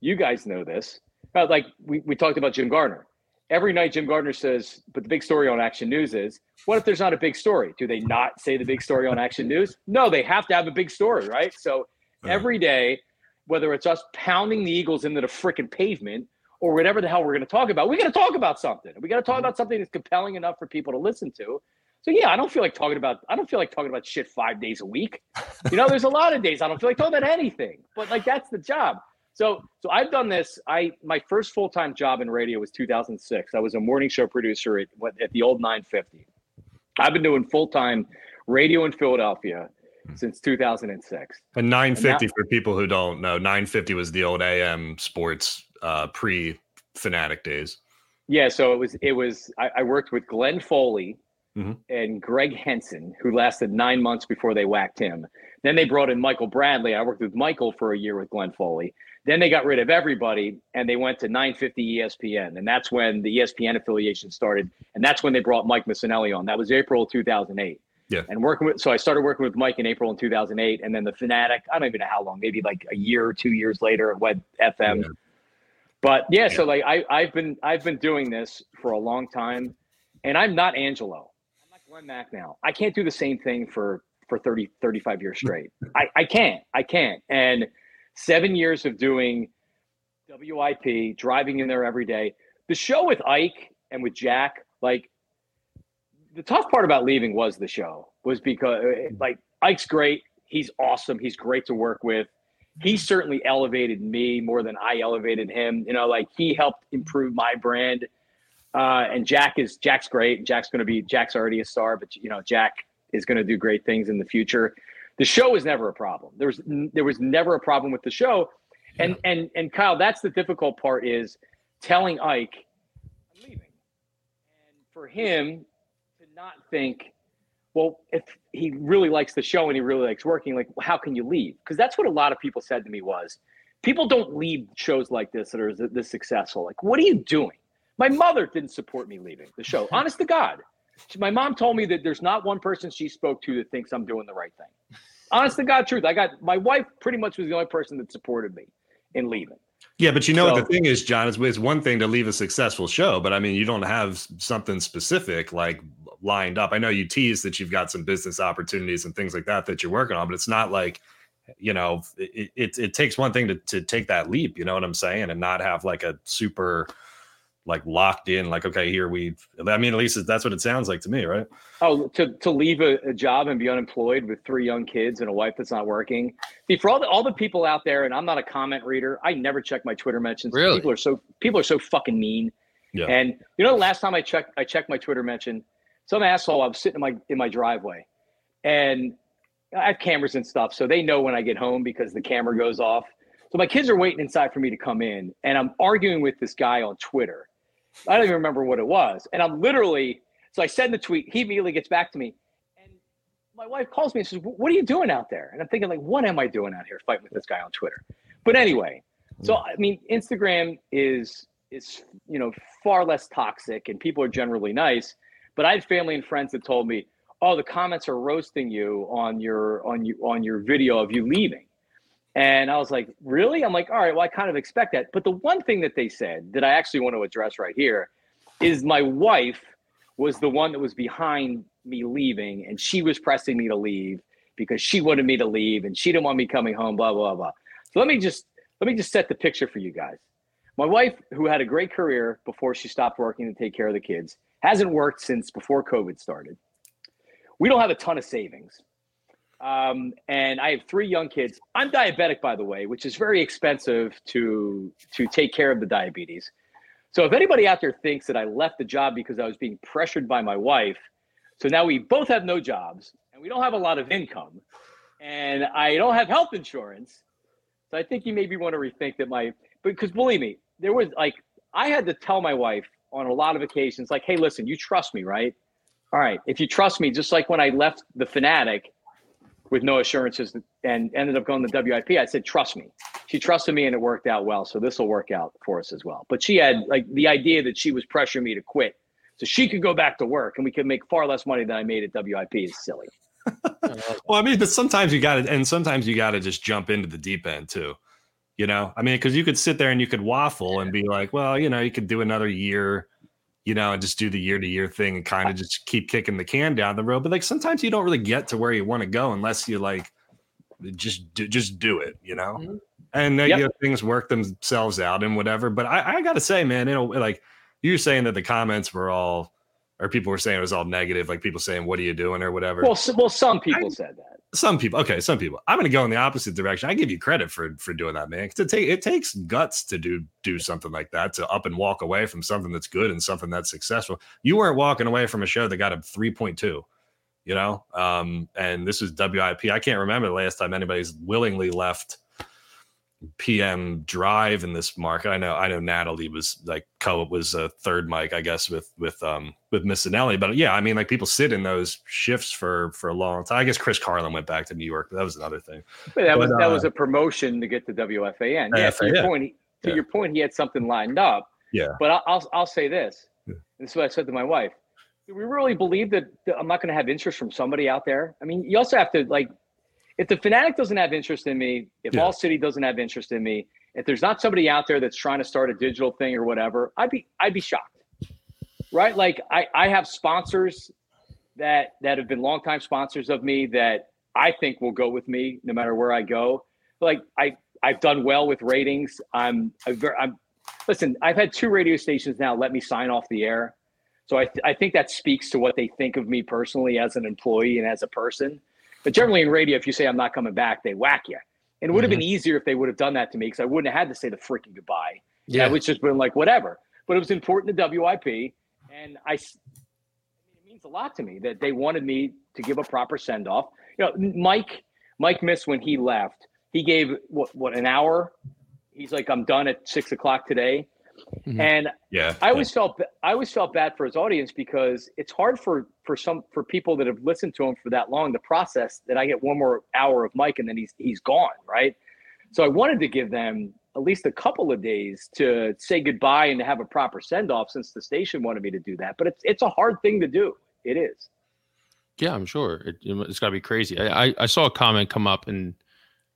You guys know this. Like we, we talked about Jim Gardner every night Jim Gardner says, but the big story on Action News is, what if there's not a big story? Do they not say the big story on Action News? No, they have to have a big story, right? So every day, whether it's us pounding the Eagles into the freaking pavement or whatever the hell we're going to talk about, we got to talk about something. We got to talk about something that's compelling enough for people to listen to. So yeah, I don't feel like talking about I don't feel like talking about shit five days a week. You know, there's a lot of days I don't feel like talking about anything. But like that's the job. So, so I've done this. I my first full time job in radio was 2006. I was a morning show producer at at the old 950. I've been doing full time radio in Philadelphia hmm. since 2006. And 950 and that, for people who don't know, 950 was the old AM sports uh, pre Fanatic days. Yeah, so it was it was I, I worked with Glenn Foley mm-hmm. and Greg Henson, who lasted nine months before they whacked him. Then they brought in Michael Bradley. I worked with Michael for a year with Glenn Foley. Then they got rid of everybody and they went to 950 ESPN. And that's when the ESPN affiliation started. And that's when they brought Mike Missanelli on. That was April 2008. Yeah. And working with, so I started working with Mike in April in 2008. And then the Fanatic, I don't even know how long, maybe like a year or two years later, it went FM. Yeah. But yeah, yeah, so like I, I've been, I've been doing this for a long time and I'm not Angelo. I'm not Glen Macnow. I can't do the same thing for, for 30, 35 years straight. I, I can't, I can't. And, seven years of doing WIP, driving in there every day. The show with Ike and with Jack, like the tough part about leaving was the show, was because like Ike's great. He's awesome. He's great to work with. He certainly elevated me more than I elevated him. You know, like he helped improve my brand. Uh, and Jack is Jack's great. Jack's going to be Jack's already a star, but you know Jack is going to do great things in the future the show was never a problem. There was there was never a problem with the show, and yeah. and and Kyle, that's the difficult part is telling Ike I'm leaving, and for him to not think well, if he really likes the show and he really likes working, like, how can you leave? Because that's what a lot of people said to me was, people don't leave shows like this that are this successful. Like, what are you doing? My mother didn't support me leaving the show. Honest to God, my mom told me that there's not one person she spoke to that thinks I'm doing the right thing. Honest to God, truth. I got my wife pretty much was the only person that supported me in leaving. Yeah, but you know so, what the thing is, Jon, is it's one thing to leave a successful show, but I mean, you don't have something specific like lined up. I know you tease that you've got some business opportunities and things like that that you're working on, but it's not like, you know, it, it, it takes one thing to, to take that leap, you know what I'm saying? And not have like a super like locked in like okay here we i mean at least that's what it sounds like to me right? Oh to, to leave a, a, job and be unemployed with three young kids and a wife that's not working. See for all the all the people out there and i'm not a comment reader i never check my twitter mentions. Really? people are so people are so fucking mean. Yeah. and you know the last time i checked i checked my twitter mention some asshole i was sitting in my in my driveway. And i have cameras and stuff so they know when i get home because the camera goes off. So my kids are waiting inside for me to come in and i'm arguing with this guy on twitter I don't even remember what it was. And I'm literally, so I send the tweet. He immediately gets back to me. And my wife calls me and says, What are you doing out there? And I'm thinking, like, what am I doing out here fighting with this guy on Twitter? But anyway, so hmm. I mean, Instagram is is you know far less toxic and people are generally nice. But I had family and friends that told me, "Oh, the comments are roasting you on your on you on your video of you leaving." And I was like, really? I'm like, all right, well, I kind of expect that. But the one thing that they said that I actually want to address right here is my wife was the one that was behind me leaving and she was pressing me to leave because she wanted me to leave and she didn't want me coming home, blah, blah, blah. So let me just let me just set the picture for you guys. My wife, who had a great career before she stopped working to take care of the kids, hasn't worked since before COVID started. We don't have a ton of savings. Um, and I have three young kids. I'm diabetic, by the way, which is very expensive to to take care of the diabetes. So if anybody out there thinks that I left the job because I was being pressured by my wife, so now we both have no jobs and we don't have a lot of income, and I don't have health insurance. So I think you maybe want to rethink that my but because believe me, there was like I had to tell my wife on a lot of occasions, like, hey, listen, you trust me, right? All right, if you trust me, just like when I left the fanatic with no assurances and ended up going to WIP. I said, trust me. She trusted me and it worked out well. So this will work out for us as well. But she had like the idea that she was pressuring me to quit so she could go back to work and we could make far less money than I made at WIP is silly. well, I mean, but sometimes you got to, and sometimes you got to just jump into the deep end too. You know, I mean, because you could sit there and you could waffle and be like, well, you know, you could do another year you know, and just do the year to year thing and kind of just keep kicking the can down the road. But like sometimes you don't really get to where you want to go unless you like just do, just do it, you know. Mm-hmm. And uh, yep. you know, things work themselves out and whatever. But I, I got to say, man, you know, like you're saying that the comments were all, or people were saying it was all negative, like people saying, "What are you doing?" or whatever. Well, so, well, some people I, said that some people okay some people i'm going to go in the opposite direction. I give you credit for for doing that man it, take, it takes guts to do do something like that to up and walk away from something that's good and something that's successful. You weren't walking away from a show that got a 3.2 you know? Um and this is wip i can't remember the last time anybody's willingly left PM drive in this market. I know I know Natalie was like co was a third mic, I guess, with with um with Missanelli. But yeah, I mean like people sit in those shifts for for a long time. I guess Chris Carlin went back to New York, but that was another thing. But that but, was uh, that was a promotion to get to WFAN. Yeah, to your yeah. point, he, to yeah. your point, he had something lined up. Yeah. But I'll I'll, I'll say this. Yeah. This is what I said to my wife. Do we really believe that I'm not going to have interest from somebody out there? I mean, you also have to like if the fanatic doesn't have interest in me, if yeah. All City doesn't have interest in me, if there's not somebody out there that's trying to start a digital thing or whatever, I'd be I'd be shocked. Right? Like I, I have sponsors that that have been longtime sponsors of me that I think will go with me no matter where I go. Like I I've done well with ratings. I'm I'm listen, I've had two radio stations now let me sign off the air. So I, th- I think that speaks to what they think of me personally as an employee and as a person. But generally in radio, if you say I'm not coming back, they whack you. And it would have mm-hmm. been easier if they would have done that to me because I wouldn't have had to say the freaking goodbye. Yeah, it's just been like whatever. But it was important to WIP, and I. it means a lot to me that they wanted me to give a proper send off. You know, Mike Mike Miss when he left. He gave what what an hour. He's like, I'm done at six o'clock today. Mm-hmm. And yeah, I always yeah. felt I always felt bad for his audience because it's hard for for some for people that have listened to him for that long to process that I get one more hour of Mike and then he's he's gone, right? So I wanted to give them at least a couple of days to say goodbye and to have a proper send off since the station wanted me to do that. But it's it's a hard thing to do. It is. Yeah, I'm sure it, has got to be crazy. I, I, I saw a comment come up and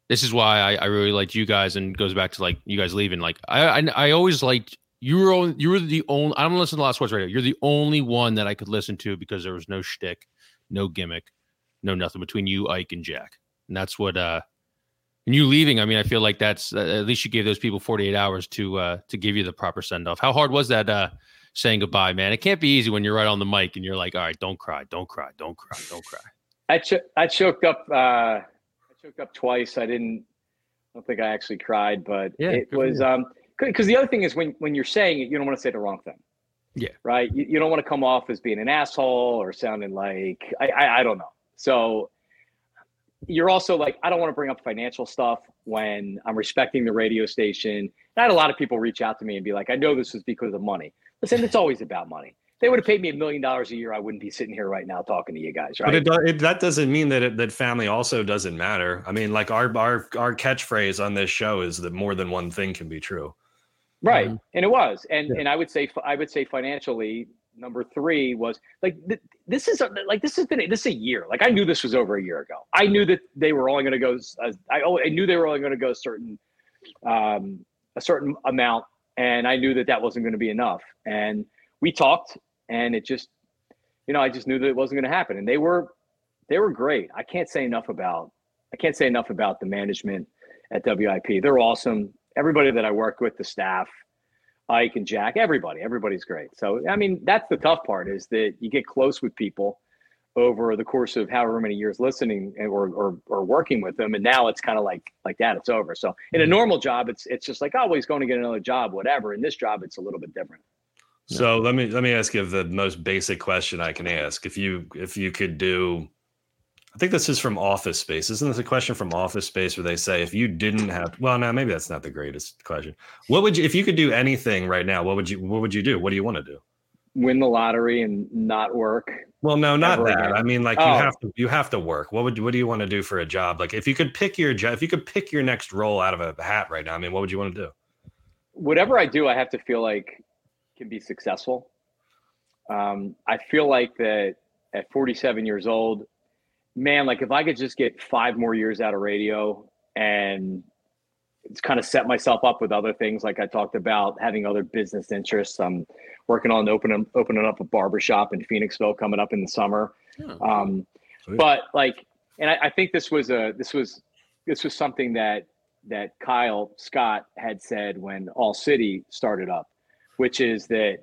this is why I, I really liked you guys and goes back to like you guys leaving. Like I I, I always liked you were only, you were the only I don't listen to a lot of sports radio. You're the only one that I could listen to because there was no shtick, no gimmick, no nothing between you, Ike, and Jack. And that's what uh and you leaving, I mean, I feel like that's uh, at least you gave those people 48 hours to uh to give you the proper send off. How hard was that uh saying goodbye, man? It can't be easy when you're right on the mic and you're like, all right, don't cry, don't cry, don't cry, don't cry. I ch- I choked up uh I choked up twice. I didn't. I don't think I actually cried, but yeah, it was um because the other thing is when when you're saying it, you don't want to say the wrong thing. Yeah. Right. You, you don't want to come off as being an asshole or sounding like I, I I don't know. So you're also like I don't want to bring up financial stuff when I'm respecting the radio station. I had a lot of people reach out to me and be like, I know this is because of money. Listen, it's always about money they would have paid me a million dollars a year, I wouldn't be sitting here right now talking to you guys, right? But it, it, that doesn't mean that it, that family also doesn't matter. I mean, like our our our catchphrase on this show is that more than one thing can be true. Right, mm-hmm. and it was, and yeah. and I would say I would say financially, number three was like th- this is a, like this has been this is a year. Like I knew this was over a year ago. I knew that they were only going to go. Uh, I I knew they were only going to go certain, um, a certain amount, and I knew that that wasn't going to be enough. And we talked and it just you know i just knew that it wasn't going to happen and they were they were great i can't say enough about i can't say enough about the management at wip they're awesome everybody that i worked with the staff ike and jack everybody everybody's great. So i mean that's the tough part is that you get close with people over the course of however many years listening or, or, or working with them. And now it's kind of like like that it's over. So in a mm-hmm. normal job it's it's just like oh well, he's going to get another job whatever. In this job it's a little bit different. So let me let me ask you the most basic question I can ask. If you if you could do I think this is from Office Space. Isn't this a question from Office Space where they say if you didn't have well, no, maybe that's not the greatest question. What would you if you could do anything right now, what would you what would you do? What do you want to do? Win the lottery and not work. Well, no, not that. Again. I mean, like oh. you have to you have to work. What would what do you want to do for a job? Like if you could pick your job, if you could pick your next role out of a hat right now, I mean, what would you want to do? Whatever I do, I have to feel like can be successful. Um, I feel like that at 47 years old, man, like if I could just get five more years out of radio and it's kind of set myself up with other things, like I talked about having other business interests. I'm working on opening opening up a barbershop in Phoenixville coming up in the summer. Oh, um, but like, and I, I think this was a this was this was something that that Kyle Scott had said when All City started up which is that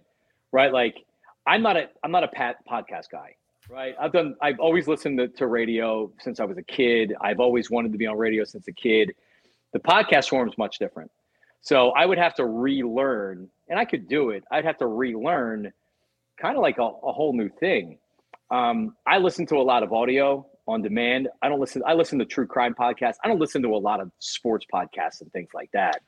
right like i'm not a i'm not a pat podcast guy right. I've done i've always listened to, to radio since i was a kid. I've always wanted to be on radio since a kid. The podcast form is much different. So i would have to relearn and i could do it. I'd have to relearn kind of like a, a whole new thing. Um, i listen to a lot of audio on demand. I don't listen i listen to true crime podcasts. I don't listen to a lot of sports podcasts and things like that.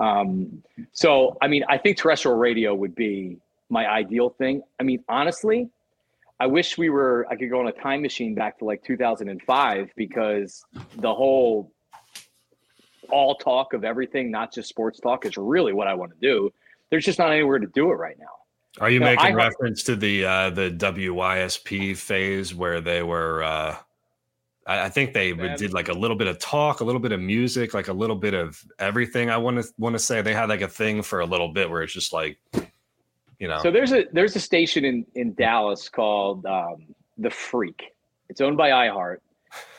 Um, so, I mean, I think terrestrial radio would be my ideal thing. I mean, honestly, I wish we were, I could go on a time machine back to like 2005 because the whole all talk of everything, not just sports talk, is really what I want to do. There's just not anywhere to do it right now. Are you making reference to the uh, the WYSP phase where they were uh, I, I think they did like a little bit of talk, a little bit of music, like a little bit of everything. I want to want to say they had like a thing for a little bit where it's just like, you know. So there's a there's a station in in Dallas called um, the Freak. It's owned by iHeart.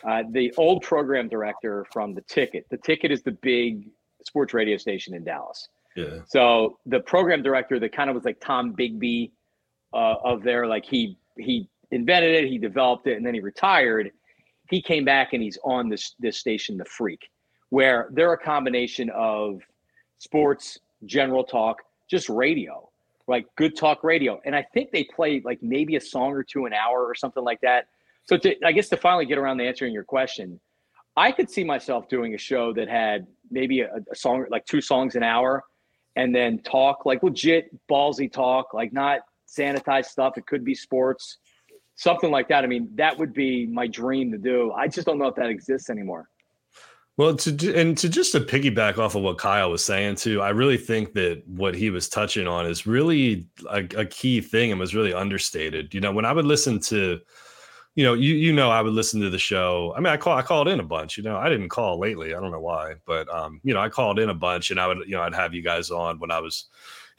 Uh, the old program director from the Ticket. The Ticket is the big sports radio station in Dallas. Yeah. So the program director that kind of was like Tom Bigby uh, of there, like he he invented it, he developed it, and then he retired he came back and he's on this this station, The Freak, where they're a combination of sports, general talk, just radio, like good talk radio. And I think they play like maybe a song or two an hour or something like that. So to, I guess to finally get around to answering your question, I could see myself doing a show that had maybe a, a song like two songs an hour and then talk like legit ballsy talk, like not sanitized stuff. It could be sports, something like that. I mean, that would be my dream to do. I just don't know if that exists anymore. Well, to and to just to piggyback off of what Kyle was saying too, I really think that what he was touching on is really a, a key thing and was really understated. You know, when I would listen to you know, you you know, I would listen to the show. I mean, I call I called in a bunch. You know, I didn't call lately. I don't know why, but um, you know, I called in a bunch, and I would, you know, I'd have you guys on when I was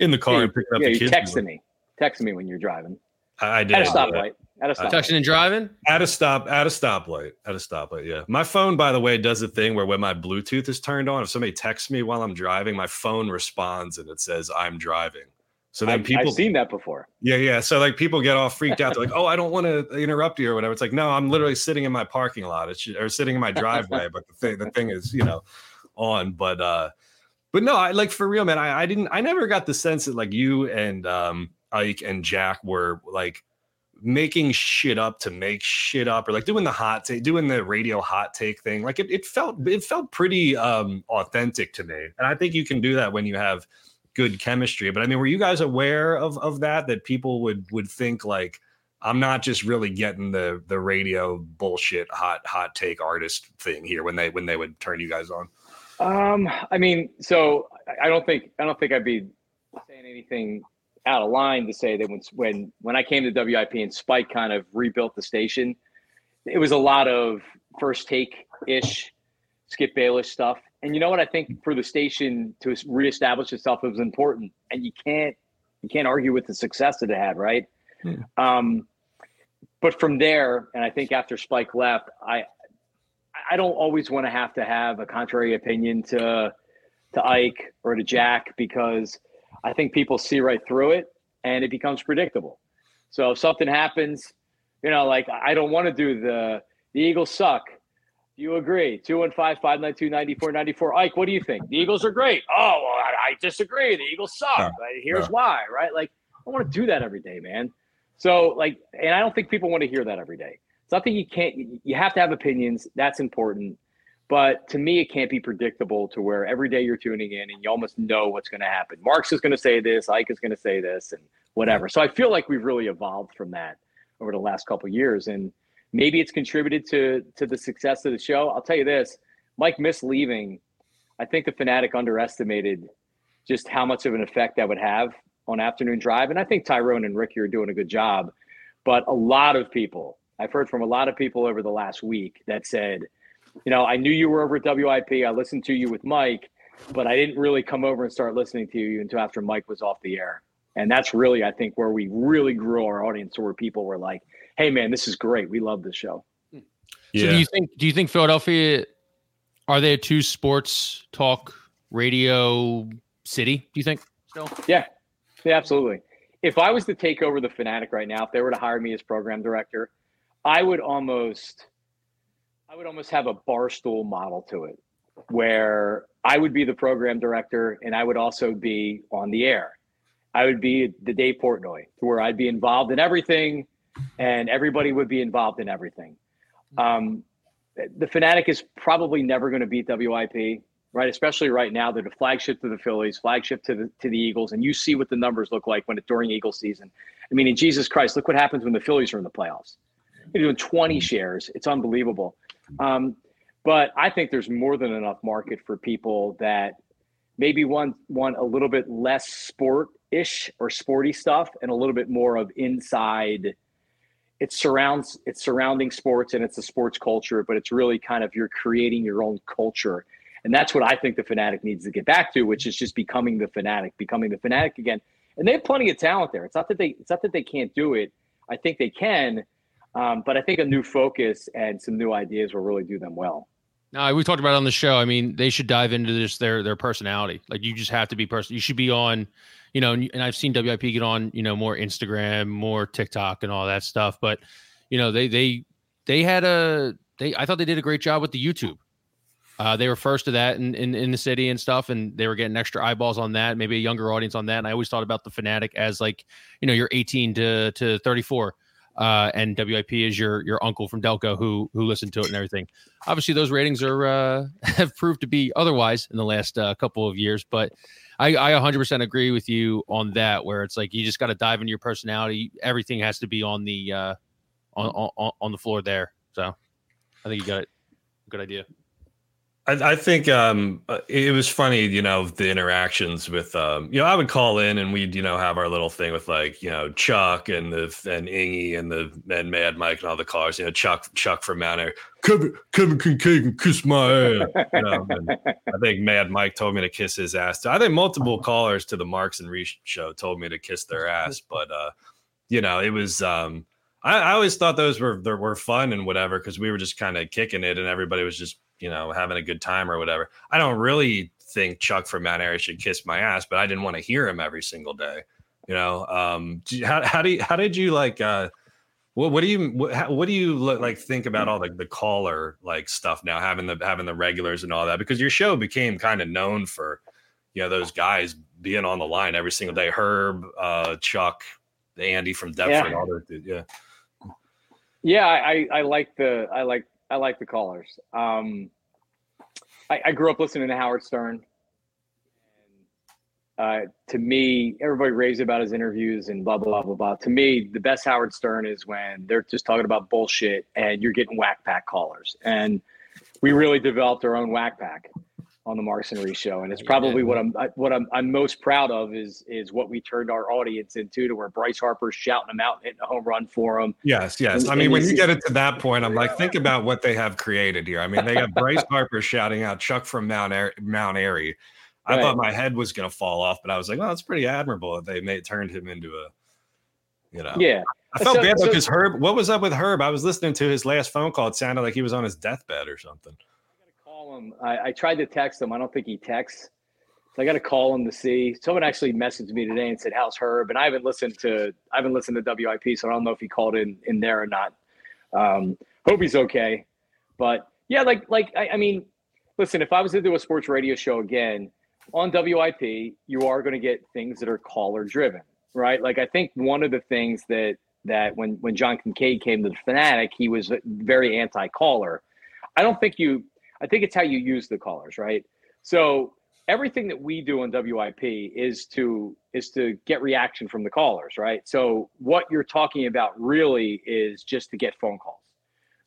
in the car yeah, and picking up yeah, the you kids. texting me, texting me when you're driving. I, I did at a stoplight. At a stoplight. Texting and driving. At a stop. At a stoplight. At a stoplight. Yeah. My phone, by the way, does a thing where when my Bluetooth is turned on, if somebody texts me while I'm driving, my phone responds and it says I'm driving. So then I've, people I've seen that before. Yeah, yeah. So like people get all freaked out. They're like, "Oh, I don't want to interrupt you or whatever." It's like, no, I'm literally sitting in my parking lot. It's or sitting in my driveway. but the thing, the thing is, you know, on. But uh, but no, I like for real, man. I, I didn't. I never got the sense that like you and um Ike and Jack were like making shit up to make shit up or like doing the hot take doing the radio hot take thing like it, it felt it felt pretty um authentic to me and i think you can do that when you have good chemistry. But I mean, were you guys aware of of that? That people would would think like I'm not just really getting the the radio bullshit hot hot take artist thing here when they when they would turn you guys on. Um, I mean, so I don't think I don't think I'd be saying anything out of line to say that when when when I came to WIP and Spike kind of rebuilt the station, it was a lot of first take ish, Skip Bayless stuff. And you know what? I think for the station to reestablish itself was important, and you can't you can't argue with the success that it had, right? Yeah. Um, but from there, and I think after Spike left, I I don't always want to have to have a contrary opinion to to Ike or to Jack because I think people see right through it and it becomes predictable. So if something happens, you know, like I don't want to do the the Eagles suck. Do you agree? 215 592 9494. Ike, what do you think? The Eagles are great. Oh, well, I, I disagree. The Eagles suck. Here's why, right? Like, I want to do that every day, man. So, like, and I don't think people want to hear that every day. Something you can't, you have to have opinions. That's important. But to me, it can't be predictable to where every day you're tuning in and you almost know what's going to happen. Marks is going to say this, Ike is going to say this, and whatever. So I feel like we've really evolved from that over the last couple years. And, maybe it's contributed to to the success of the show. I'll tell you this, Mike Miss leaving, I think the fanatic underestimated just how much of an effect that would have on afternoon drive. And I think Tyrone and Ricky are doing a good job. But a lot of people, I've heard from a lot of people over the last week that said, you know, I knew you were over at WIP. I listened to you with Mike, but I didn't really come over and start listening to you until after Mike was off the air. And that's really, I think, where we really grew our audience, where people were like, "Hey, man, this is great. We love this show." Yeah. So, do you think? Do you think Philadelphia are they a two sports talk radio city? Do you think? Still? Yeah, yeah, absolutely. If I was to take over the Fanatic right now, if they were to hire me as program director, I would almost, I would almost have a barstool model to it, where I would be the program director and I would also be on the air I would be the Dave Portnoy, to where I'd be involved in everything, and everybody would be involved in everything. Um, the Fanatic is probably never going to beat WIP, right? Especially right now, they're the flagship to the Phillies, flagship to the to the Eagles, and you see what the numbers look like when it during Eagle season. I mean, in Jesus Christ, look what happens when the Phillies are in the playoffs. You're doing 20 shares. It's unbelievable. Um, but I think there's more than enough market for people that maybe want want a little bit less sport ish or sporty stuff and a little bit more of inside. It surrounds it's surrounding sports and it's a sports culture but it's really kind of you're creating your own culture. And that's what i think the fanatic needs to get back to which is just becoming the fanatic becoming the fanatic again. And they have plenty of talent there. It's not that they it's not that they can't do it. I think they can um, but i think a new focus and some new ideas will really do them well no, we talked about on the show. I mean, they should dive into this their their personality. Like you just have to be person. You should be on you know, and, and I've seen WIP get on, you know, more Instagram, more TikTok, and all that stuff. But you know, they they they had a they. I thought they did a great job with the YouTube. Uh, they were first to that in, in, in the city and stuff, and they were getting extra eyeballs on that, maybe a younger audience on that. And I always thought about the Fanatic as like, you know, you're 18 to to 34, uh, and WIP is your your uncle from Delco who who listened to it and everything. Obviously, those ratings are uh, have proved to be otherwise in the last uh, couple of years, but I, I 100% agree with you on that. Where it's like you just got to dive into your personality. Everything has to be on the uh, on, on on the floor there. So I think you got it. Good idea. I, I, think um, uh, it was funny, you know, the interactions with, um, you know, I would call in and we'd, you know, have our little thing with like, you know, Chuck and the and Ingy and the and Mad Mike and all the callers, you know, Chuck Chuck from Airy, Kevin Kevin Kinkead can kiss my ass. You know, I think Mad Mike told me to kiss his ass. I think multiple callers to the Marks and Reese show told me to kiss their ass, but uh, you know, it was um, I, I always thought those were were fun and whatever because we were just kind of kicking it and everybody was just you know, having a good time or whatever. I don't really think Chuck from Mount Airy should kiss my ass, but I didn't want to hear him every single day. You know, um, how how do you, how did you like? Uh, what what do you what, what do you look, like think about all the the caller like stuff now, having the having the regulars and all that? Because your show became kind of known for, you know, those guys being on the line every single day. Herb, uh, Chuck, Andy from Deptford, yeah. all yeah. Yeah, I, I like the I like I like the callers. Um, I, I, grew up listening to Howard Stern. And, uh, to me, everybody raves about his interviews and blah, blah, blah, blah. To me, the best Howard Stern is when they're just talking about bullshit and you're getting whack pack callers. And we really developed our own whack pack on the Marks and Reese show, and it's probably what I'm what I'm, I'm most proud of is is what we turned our audience into to where Bryce Harper's shouting them out, hitting a home run for them. Yes, yes. And, I mean, when you get it to that point, I'm like, think about what they have created here. I mean, they got Bryce Harper shouting out Chuck from Mount Airy, Mount Airy. I right. thought my head was going to fall off, but I was like, well, it's pretty admirable that they made turned him into a, you know, yeah. I felt so, bad because so, Herb. What was up with Herb? I was listening to his last phone call. It sounded like he was on his deathbed or something him. I, I tried to text him. I don't think he texts. So I got to call him to see. Someone actually messaged me today and said, "How's Herb?" And I haven't listened to I haven't listened to WIP, so I don't know if he called in in there or not. Um, hope he's okay. But yeah, like like I, I mean, listen, if I was to do a sports radio show again on WIP, you are going to get things that are caller driven, right? Like I think one of the things that that when when John Kincade came to the Fanatic, he was very anti caller. I don't think you I think it's how you use the callers, right? So everything that we do on WIP is to is to get reaction from the callers, right? So what you're talking about really is just to get phone calls,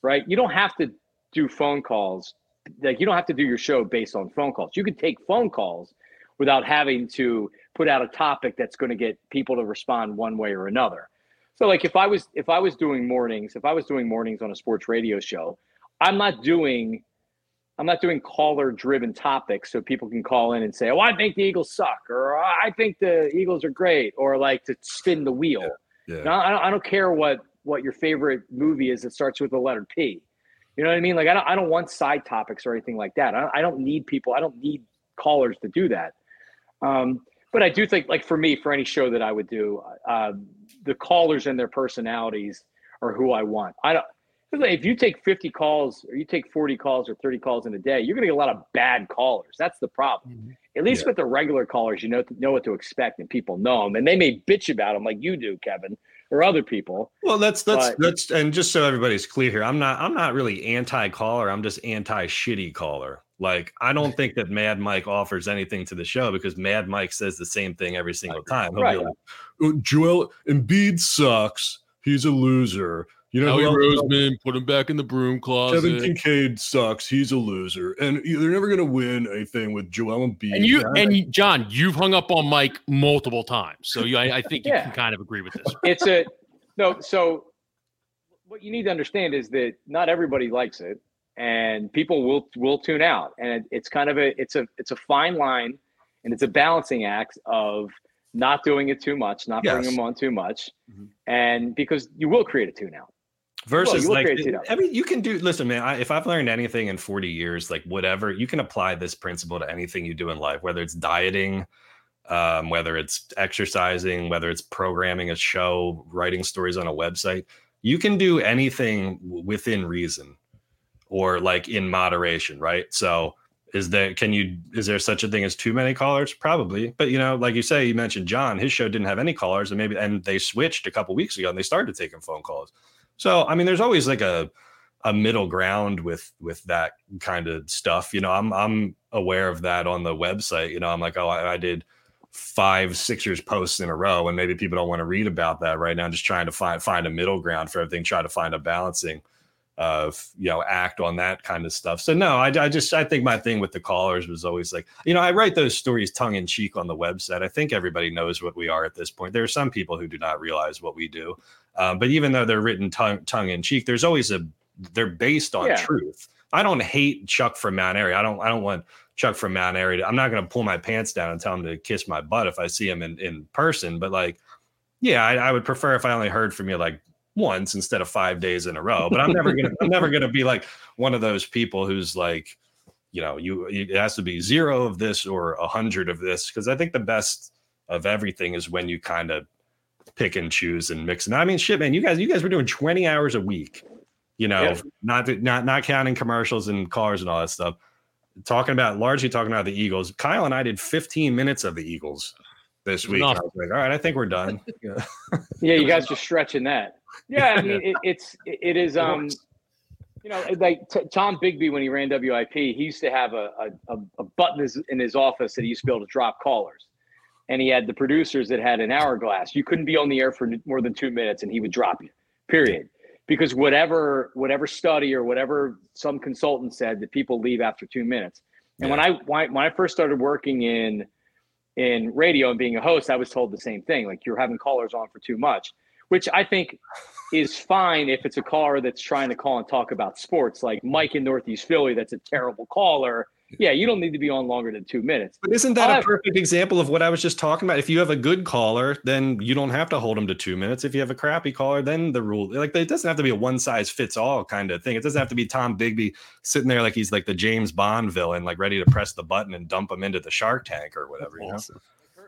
right? You don't have to do phone calls like you don't have to do your show based on phone calls. You can take phone calls without having to put out a topic that's going to get people to respond one way or another. So like if I was if I was doing mornings, if I was doing mornings on a sports radio show, I'm not doing I'm not doing caller driven topics so people can call in and say, "Oh, I think the Eagles suck," or "I think the Eagles are great," or like to spin the wheel. Yeah. yeah. I, don't, I don't care what what your favorite movie is that starts with the letter P. You know what I mean? Like I don't I don't want side topics or anything like that. I, I don't need people. I don't need callers to do that. Um, but I do think, like for me, for any show that I would do, uh, the callers and their personalities are who I want. I don't if you take 50 calls or you take 40 calls or 30 calls in a day, you're going to get a lot of bad callers. That's the problem. Mm-hmm. At least yeah. with the regular callers, you know know what to expect and people know them, and they may bitch about them like you do, Kevin, or other people. Well, that's that's but, that's and just so everybody's clear here, I'm not I'm not really anti-caller. I'm just anti-shitty caller. Like I don't think that Mad Mike offers anything to the show because Mad Mike says the same thing every single time. He'll right. be like, oh, "Joel Embiid sucks. He's a loser." You know, Howie Roseman, put him back in the broom closet. Kevin Kinkead sucks. He's a loser, and they're never going to win anything with Joel Embiid. And you and John, you've hung up on Mike multiple times, so you, I, I think you can kind of agree with this. It's a no. So what you need to understand is that not everybody likes it, and people will will tune out, and it's kind of a it's a it's a fine line, and it's a balancing act of not doing it too much, not yes. bringing them on too much, mm-hmm. and because you will create a tune out versus well, like I mean you can do listen man I, if I've learned anything in 40 years like whatever you can apply this principle to anything you do in life whether it's dieting um, whether it's exercising whether it's programming a show writing stories on a website you can do anything within reason or like in moderation right? So is there can you is there such a thing as too many callers? Probably but you know like you say you mentioned john his show didn't have any callers and maybe and they switched a couple weeks ago and they started taking phone calls so I mean, there's always like a a middle ground with with that kind of stuff. You know, I'm I'm aware of that on the website. You know, I'm like, oh, I, I did five Sixers posts in a row, and maybe people don't want to read about that right now. I'm Just trying to find find a middle ground for everything, try to find a balancing of you know act on that kind of stuff. So no, I, I just I think my thing with the callers was always like you know I write those stories tongue in cheek on the website. I think everybody knows what we are at this point. There are some people who do not realize what we do, um, but even though they're written tongue tongue in cheek, there's always a they're based on yeah. truth. I don't hate Chuck from Mount Airy. I don't I don't want Chuck from Mount Airy. I'm not going to pull my pants down and tell him to kiss my butt if I see him in, in person. But like, yeah, I, I would prefer if I only heard from you like once instead of five days in a row. But I'm never gonna I'm never gonna be like one of those people who's like, you know, you it has to be zero of this or a hundred of this because I think the best of everything is when you kind of pick and choose and mix. And I mean, shit, man, you guys you guys were doing 20 hours a week. You know, yeah. not not not counting commercials and cars and all that stuff talking about largely talking about the Eagles. Kyle and I did 15 minutes of the Eagles this week. I was like, all right, I think we're done. Yeah, yeah you guys just stretching that. Yeah, I mean, it, it's it is um, you know, like t- Tom Bigby when he ran WIP, he used to have a a, a button in his office that he used to be able to drop callers, and he had the producers that had an hourglass. You couldn't be on the air for more than two minutes, and he would drop you. Period because whatever whatever study or whatever some consultant said that people leave after two minutes. And yeah. when I when I first started working in in radio and being a host, I was told the same thing. Like you're having callers on for too much, which I think is fine if it's a caller that's trying to call and talk about sports, like Mike in Northeast Philly, that's a terrible caller yeah, you don't need to be on longer than two minutes. But isn't that a perfect example of what I was just talking about? If you have a good caller, then you don't have to hold them to two minutes. If you have a crappy caller, then the rule like it doesn't have to be a one size fits all kind of thing. It doesn't have to be Tom Bigby sitting there like he's like the James Bond villain, like ready to press the button and dump him into the Shark Tank or whatever. You know?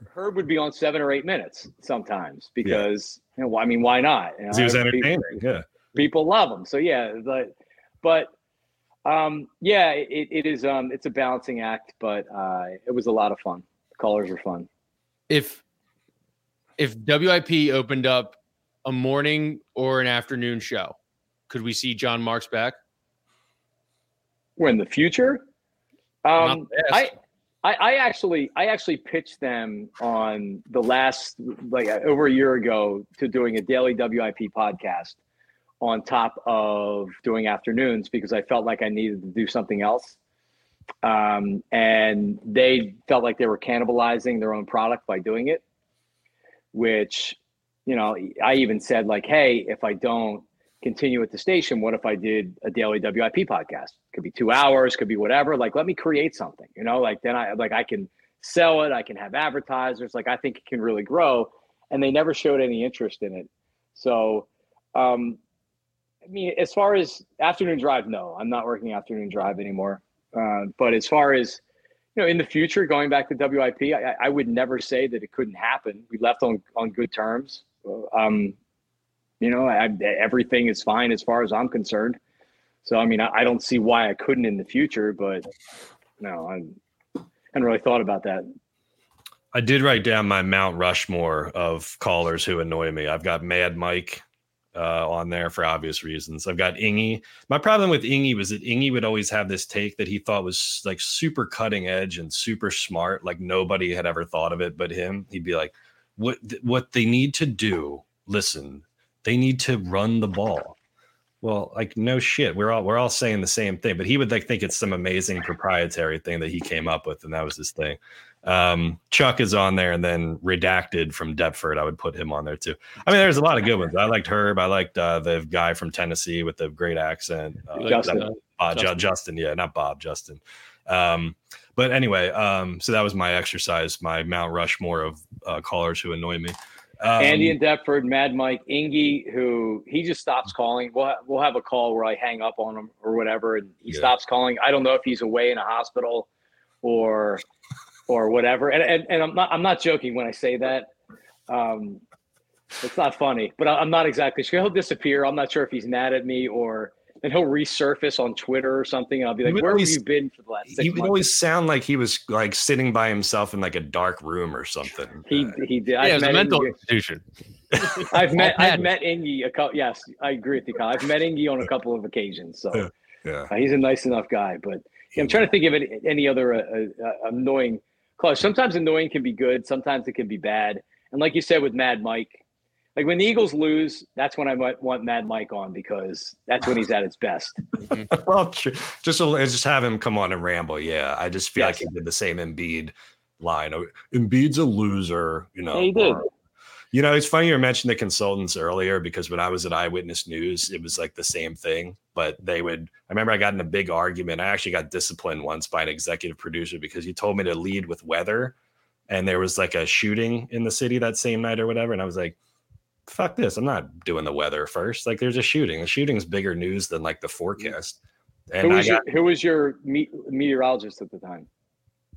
Herb would be on seven or eight minutes sometimes because yeah. you know, I mean, why not? You know, he was entertaining. People, yeah, people love him. So yeah, but but um, yeah, it, it is. Um, it's a balancing act, but uh, it was a lot of fun. The callers were fun. If if WIP opened up a morning or an afternoon show, could we see Jon Marks back? We're in the future. Um, I, I, I actually, I actually pitched them on the last, like over a year ago, to doing a daily WIP podcast on top of doing afternoons because I felt like I needed to do something else. Um, and they felt like they were cannibalizing their own product by doing it, which, you know, I even said, like, hey, if I don't continue at the station, what if I did a daily WIP podcast? Could be two hours, could be whatever. Like, let me create something, you know, like then I like I can sell it, I can have advertisers, like I think it can really grow. And they never showed any interest in it. So um, I mean, as far as afternoon drive, no, I'm not working afternoon drive anymore. Uh, but as far as you know, in the future, going back to WIP, I, I, would never say that it couldn't happen. We left on on good terms. Um, you know, I, everything is fine as far as I'm concerned. So, I mean, I, I don't see why I couldn't in the future. But no, I'm, hadn't really thought about that. I did write down my Mount Rushmore of callers who annoy me. I've got Mad Mike, uh, on there for obvious reasons. I've got Ingy. My problem with Ingy was that Ingy would always have this take that he thought was like super cutting edge and super smart, like nobody had ever thought of it but him. He'd be like, "What what they need to do? Listen, they need to run the ball." Well, like no shit, we're all we're all saying the same thing, but he would like think it's some amazing proprietary thing that he came up with, and that was his thing. Um, Chuck is on there, and then redacted from Deptford. I would put him on there too. I mean, there's a lot of good ones. I liked Herb. I liked uh, the guy from Tennessee with the great accent. Uh, Justin. Uh, Justin. Justin. yeah, not Bob. Justin. Um, but anyway, um, so that was my exercise, my Mount Rushmore of uh, callers who annoy me. Um, Andy and Deptford, Mad Mike, Ingy, who he just stops calling. We'll, we'll have a call where I hang up on him or whatever, and he yeah. stops calling. I don't know if he's away in a hospital or or whatever. And, and, and I'm not I'm not joking when I say that. Um, it's not funny, but I'm not exactly sure. He'll disappear. I'm not sure if he's mad at me or and he'll resurface on Twitter or something. I'll be like, "Where always, have you been for the last?" Six he would always sound like he was like sitting by himself in like a dark room or something. He he did. Yeah, it's a mental Ingy. institution. I've met I've met Ingy a couple. Yes, I agree with you, Kyle. I've met Ingy on a couple of occasions. So yeah, uh, he's a nice enough guy. But yeah, I'm trying to think of any, any other uh, uh, annoying close. Sometimes annoying can be good. Sometimes it can be bad. And like you said with Mad Mike, like when the Eagles lose, that's when I might want Mad Mike on because that's when he's at his best. well, just just have him come on and ramble. Yeah, I just feel yes. like he did the same Embiid line. Oh, Embiid's a loser, you know. Yeah, he did. Or, you know, it's funny you mentioned the consultants earlier because when I was at Eyewitness News, it was like the same thing. But they would, I remember I got in a big argument. I actually got disciplined once by an executive producer because he told me to lead with weather. And there was like a shooting in the city that same night or whatever. And I was like, fuck this. I'm not doing the weather first. Like there's a shooting. The shooting's bigger news than like the forecast. And who was, got, your, who was your meteorologist at the time?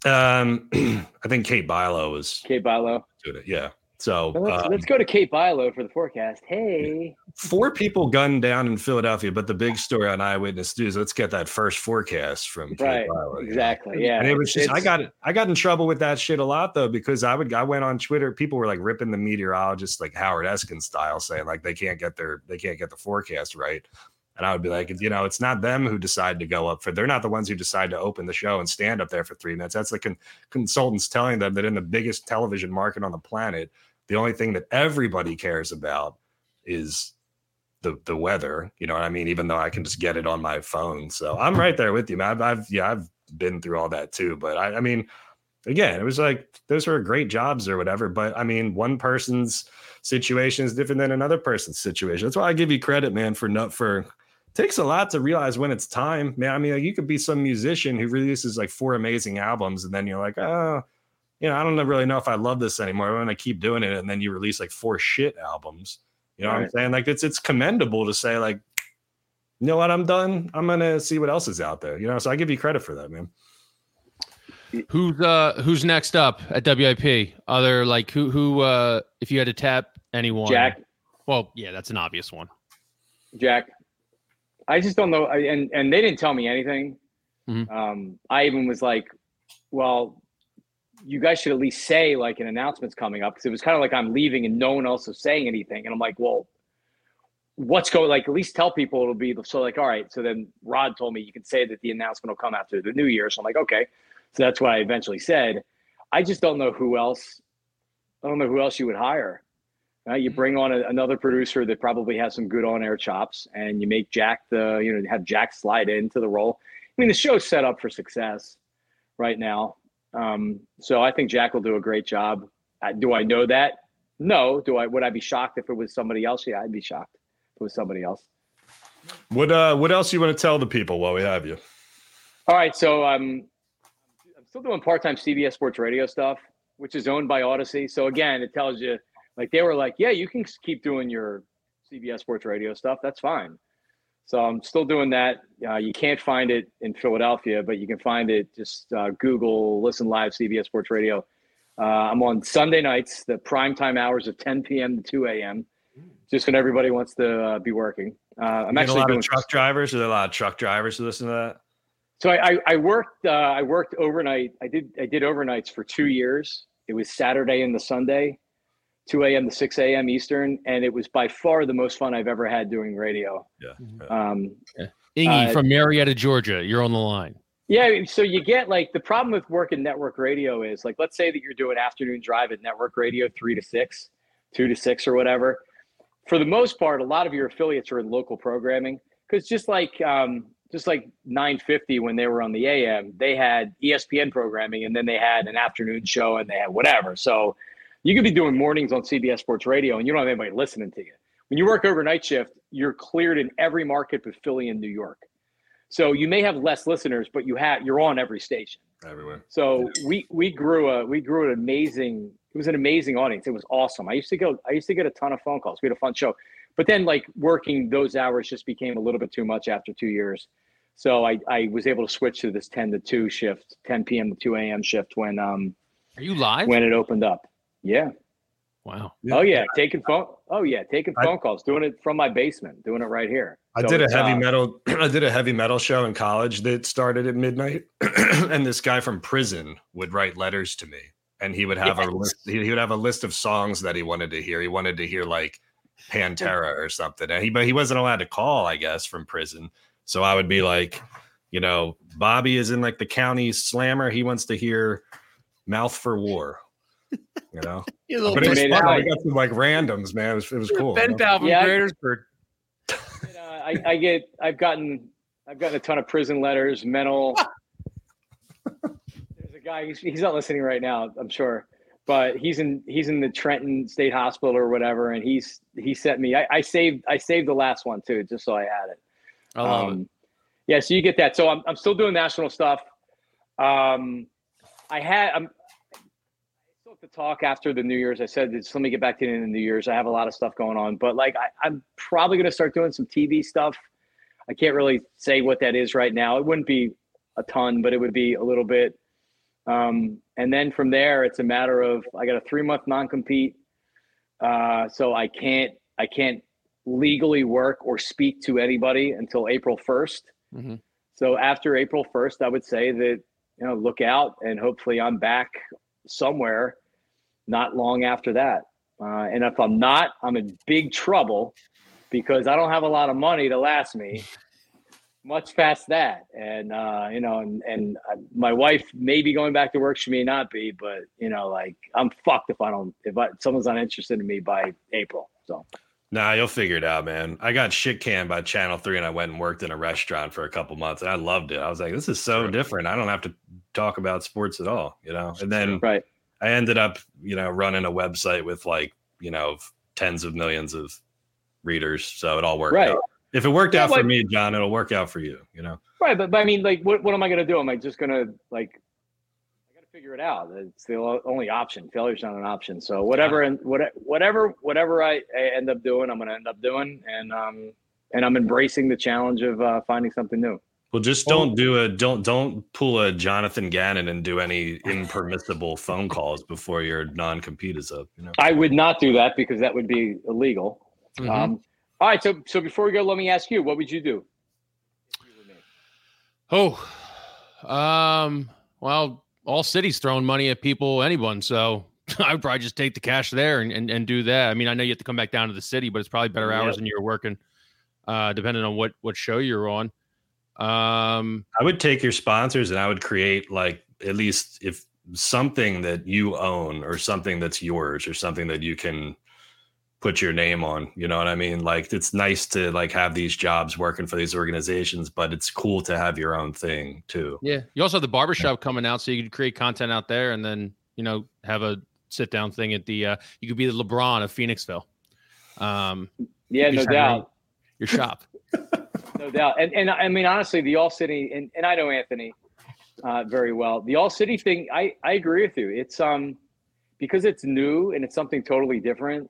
Um, I think Kate Bilo was Kate Bilo. Doing it. Yeah. So let's, um, let's, go to Kate Bilo for the forecast. Hey, four people gunned down in Philadelphia, but the big story on Eyewitness News. Let's get that first forecast from Kate right. Bilo. Exactly. Yeah. And it was just it's, I got I got in trouble with that shit a lot though because I would I went on Twitter. People were like ripping the meteorologists like Howard Eskin style, saying like they can't get their they can't get the forecast right. And I would be like, you know, it's not them who decide to go up for. They're not the ones who decide to open the show and stand up there for three minutes. That's the con- consultants telling them that in the biggest television market on the planet, the only thing that everybody cares about is the the weather. You know what I mean? Even though I can just get it on my phone. So I'm right there with you, man. I've, I've yeah, I've been through all that too. But I, I mean, again, it was like those were great jobs or whatever. But I mean, one person's situation is different than another person's situation. That's why I give you credit, man, for not for takes a lot to realize when it's time, man. I mean, like, you could be some musician who releases like four amazing albums, and then you're like, oh, you know, I don't really know if I love this anymore. I want to keep doing it, and then you release like four shit albums. You know right. what I'm saying? Like it's it's commendable to say like, you know what, I'm done. I'm gonna see what else is out there. You know, so I give you credit for that, man. Who's uh who's next up at WIP? Other like who who uh if you had to tap anyone? Jack. Well, yeah, that's an obvious one. Jack. I just don't know, and and they didn't tell me anything. Mm-hmm. Um, I even was like, well, you guys should at least say like an announcement's coming up because it was kind of like I'm leaving and no one else is saying anything. And I'm like, well, what's going like at least tell people it'll be so like all right. So then Rod told me you can say that the announcement will come after the new year. So I'm like, okay. So that's what I eventually said. I just don't know who else. I don't know who else you would hire. Uh, you bring on a, another producer that probably has some good on-air chops, and you make Jack the you know have Jack slide into the role. I mean, the show's set up for success right now. Um, so I think Jack will do a great job. Uh, do I know that? No. Do I? Would I be shocked if it was somebody else? Yeah, I'd be shocked if it was somebody else. What uh, What else you want to tell the people while we have you? All right, so um, I'm still doing part time CBS Sports Radio stuff, which is owned by Audacy. So again, it tells you like they were like, yeah, you can keep doing your CBS Sports Radio stuff. That's fine. So I'm still doing that. Uh, you can't find it in Philadelphia, but you can find it. Just uh, Google Listen Live CBS Sports Radio. Uh, I'm on Sunday nights, the prime time hours of 10 p.m. to 2 a.m. Just when everybody wants to uh, be working. Uh, I'm actually a lot of truck drivers. Are there a lot of truck drivers who listen to that? So I, I, I worked. Uh, I worked overnight. I did. I did overnights for two years. It was Saturday and the Sunday. 2 a.m. to 6 a.m. Eastern, and it was by far the most fun I've ever had doing radio. Yeah. Um, yeah. Ingy uh, from Marietta, Georgia, you're on the line. Yeah, so you get like the problem with working network radio is like let's say that you're doing afternoon drive at network radio three to six, two to six or whatever. For the most part, a lot of your affiliates are in local programming because just like um, just like 950 when they were on the AM, they had ESPN programming and then they had an afternoon show and they had whatever. So you could be doing mornings on CBS Sports Radio and you don't have anybody listening to you. When you work overnight shift, you're cleared in every market but Philly and New York. So you may have less listeners, but you have you're on every station. Everywhere. So we we grew a we grew an amazing it was an amazing audience. It was awesome. I used to go I used to get a ton of phone calls. We had a fun show. But then like working those hours just became a little bit too much after two years. So I, I was able to switch to this 10 to 2 shift, 10 p.m. to 2 a.m. shift when um Are you live? When it opened up. Yeah. Wow. Oh yeah, taking phone. Oh yeah, taking phone I, calls, doing it from my basement, doing it right here. I so did a heavy uh, metal. I did a heavy metal show in college that started at midnight, and this guy from prison would write letters to me, and he would have yes. a list. He, he would have a list of songs that he wanted to hear. He wanted to hear like Pantera or something, and he but he wasn't allowed to call, I guess, from prison. So I would be like, you know, Bobby is in like the county slammer. He wants to hear mouth for war. You know, but it was fun. I got some like randoms, man. It was, it was cool. Ben Pal from yeah, Greatersburg. You know, I, I get, I've gotten, I've gotten a ton of prison letters, mental. There's a guy. He's, he's not listening right now. I'm sure but he's in he's in the Trenton State Hospital or whatever, and he's he sent me. I, I saved I saved the last one too, just so I had it. I love um, it. Yeah, so you get that. So I'm I'm still doing national stuff. Um, I had I'm I still have to talk after the New Year's. I said just let me get back to the New Year's. I have a lot of stuff going on, but like I, I'm probably going to start doing some TV stuff. I can't really say what that is right now. It wouldn't be a ton, but it would be a little bit. Um, and then from there, it's a matter of I got a three month non compete, uh, so I can't I can't legally work or speak to anybody until April 1st. Mm-hmm. So after April 1st, I would say that you know look out and hopefully I'm back somewhere not long after that. Uh, and if I'm not, I'm in big trouble because I don't have a lot of money to last me much past that and uh you know and and my wife may be going back to work she may not be but you know like i'm fucked if i don't if I, someone's not interested in me by april so Nah, you'll figure it out, man. I got shit canned by Channel 3 and I went and worked in a restaurant for a couple months and I loved it. I was like, this is so different. I don't have to talk about sports at all, you know? And then right. I ended up, you know, running a website with like, you know, tens of millions of readers. So it all worked right. out. If it worked yeah, out for me, Jon, it'll work out for you. You know. Right, but, but I mean, like, what, what am I going to do? Am I just going to like? I got to figure it out. It's the only option. Failure's not an option. So whatever and what, whatever whatever I, I end up doing, I'm going to end up doing, and um and I'm embracing the challenge of uh, finding something new. Well, just don't do a don't don't pull a Jonathan Gannon and do any impermissible phone calls before your non compete is up. You know, I would not do that because that would be illegal. Mm-hmm. Um, all right. So, so before we go, let me ask you, what would you do? Oh, um, well, all cities throwing money at people, anyone. So I would probably just take the cash there and, and, and do that. I mean, I know you have to come back down to the city, but it's probably better hours yep. than you're working, uh, depending on what, what show you're on. Um, I would take your sponsors and I would create like at least if something that you own or something that's yours or something that you can put your name on you know what i mean? Like it's nice to like have these jobs working for these organizations but it's cool to have your own thing too. Yeah. You also have the barbershop yeah. coming out so you could create content out there and then you know have a sit down thing at the uh you could be the lebron of phoenixville. Um yeah no doubt. Your shop no doubt and and i mean honestly the all city and, and i know anthony uh very well the all city thing i i agree with you it's um because it's new and it's something totally different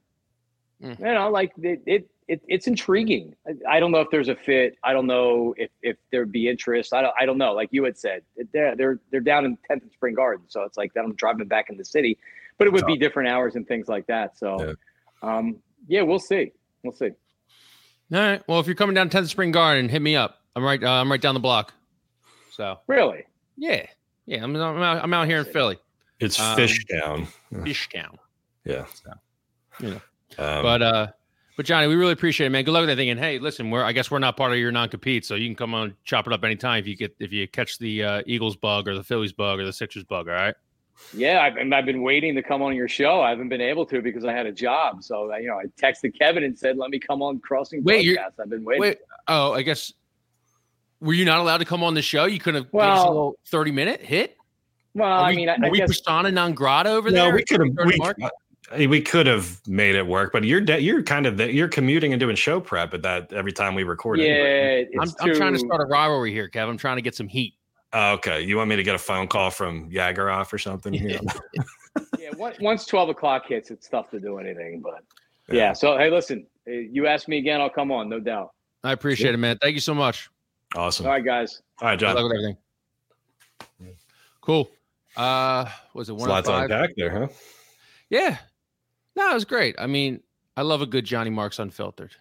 Mm. You know, like it, it, it, it's intriguing. I, I, don't know if there's a fit. I don't know if, if there'd be interest. I don't, I don't know. Like you had said, they're, they're, they're down in 10th and Spring Garden. So it's like that I'm driving back in the city, but it would be different hours and things like that. So, yeah. um, yeah, we'll see. We'll see. All right. Well, if you're coming down 10th Spring Garden, hit me up. I'm right. Uh, I'm right down the block. So really, yeah, yeah. I'm, I'm out, I'm out here in Philly. It's um, Fishtown. Yeah. So, you know. Um, but uh, but Johnny, we really appreciate it, man. Good luck with everything. And hey, listen, we're I guess we're not part of your non-compete, so you can come on chop it up anytime if you get if you catch the uh, Eagles bug or the Phillies bug or the Sixers bug. All right. Yeah, I've, I've been waiting to come on your show. I haven't been able to because I had a job. So you know, I texted Kevin and said, "Let me come on Crossing wait, podcast." I've been waiting. Wait, oh, I guess were you not allowed to come on the show? You could have well, a little thirty minute hit. Well, we, I mean, I, are I we guess, persona non grata over no, there? No, we could have. We, we could have made it work, but you're de- you're kind of the, you're commuting and doing show prep at that every time we record. Yeah, anyway. I'm, too... I'm, trying to start a rivalry here, Kev. I'm trying to get some heat. Uh, okay, you want me to get a phone call from Yagaroff or something? yeah, once twelve o'clock hits, it's tough to do anything. But yeah. yeah, so hey, listen, you ask me again, I'll come on, no doubt. I appreciate yeah. it, man. Thank you so much. Awesome. All right, guys. All right, Jon. everything. Cool. Uh, was it one? Lots on back there, huh? Yeah, no, it was great. I mean, I love a good Johnny Marks unfiltered.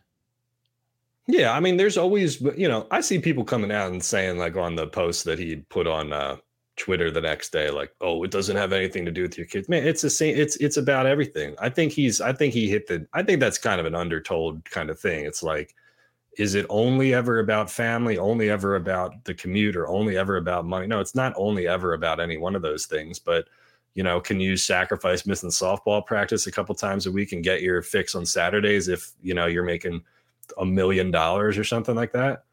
Yeah, I mean, there's always, you know, I see people coming out and saying like on the post that he put on uh, Twitter the next day, like, "Oh, it doesn't have anything to do with your kids." Man, it's the same. It's it's about everything. I think he's. I think he hit the. I think that's kind of an undertold kind of thing. It's like, is it only ever about family? Only ever about the commute, or only ever about money? No, it's not only ever about any one of those things, but you know, can you sacrifice missing softball practice a couple times a week and get your fix on Saturdays if you know you're making a million dollars or something like that?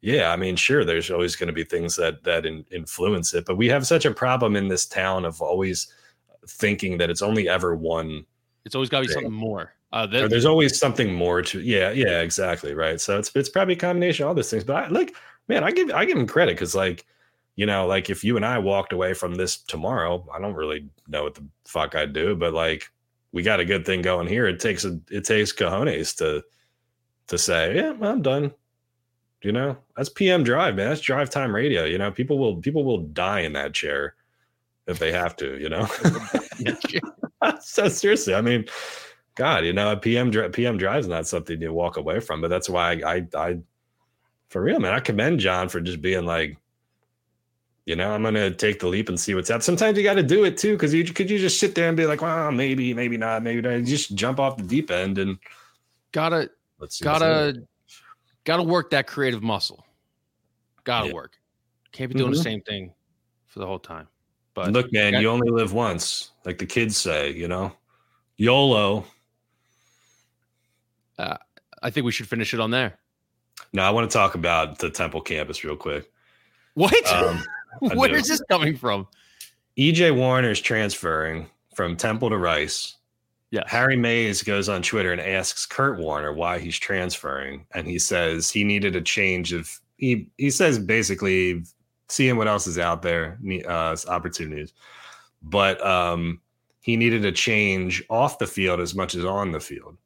Yeah, I mean, sure, there's always going to be things that that in, influence it, but we have such a problem in this town of always thinking that it's only ever one. It's always got to be something more. Uh, that, there's always something more to. Yeah, yeah, exactly, right. So it's it's probably a combination of all those things. But I, like, man, I give I give him credit because like you know, like if you and I walked away from this tomorrow, I don't really know what the fuck I'd do, but like we got a good thing going here. It takes a it takes cojones to to say, yeah, I'm done. You know, that's PM drive, man. That's drive time radio. You know, people will people will die in that chair if they have to. You know, so seriously, I mean, God, you know, PM PM drive is not something you walk away from, but that's why I, I, I for real, man, I commend Jon for just being like, you know, I'm gonna take the leap and see what's up. Sometimes you got to do it too, because you could you just sit there and be like, well, maybe, maybe not, maybe not. Just jump off the deep end and gotta let's gotta gotta work that creative muscle. Gotta yeah. work. Can't be doing mm-hmm. the same thing for the whole time. But look, man, got- you only live once, like the kids say. You know, YOLO. Uh, I think we should finish it on there. No, I want to talk about the Temple campus real quick. What? Um, Where is this coming from? EJ Warner is transferring from Temple to Rice. Yeah. Harry Mayes goes on Twitter and asks Kurt Warner why he's transferring. And he says he needed a change of he he says basically seeing what else is out there, uh, opportunities. But um he needed a change off the field as much as on the field.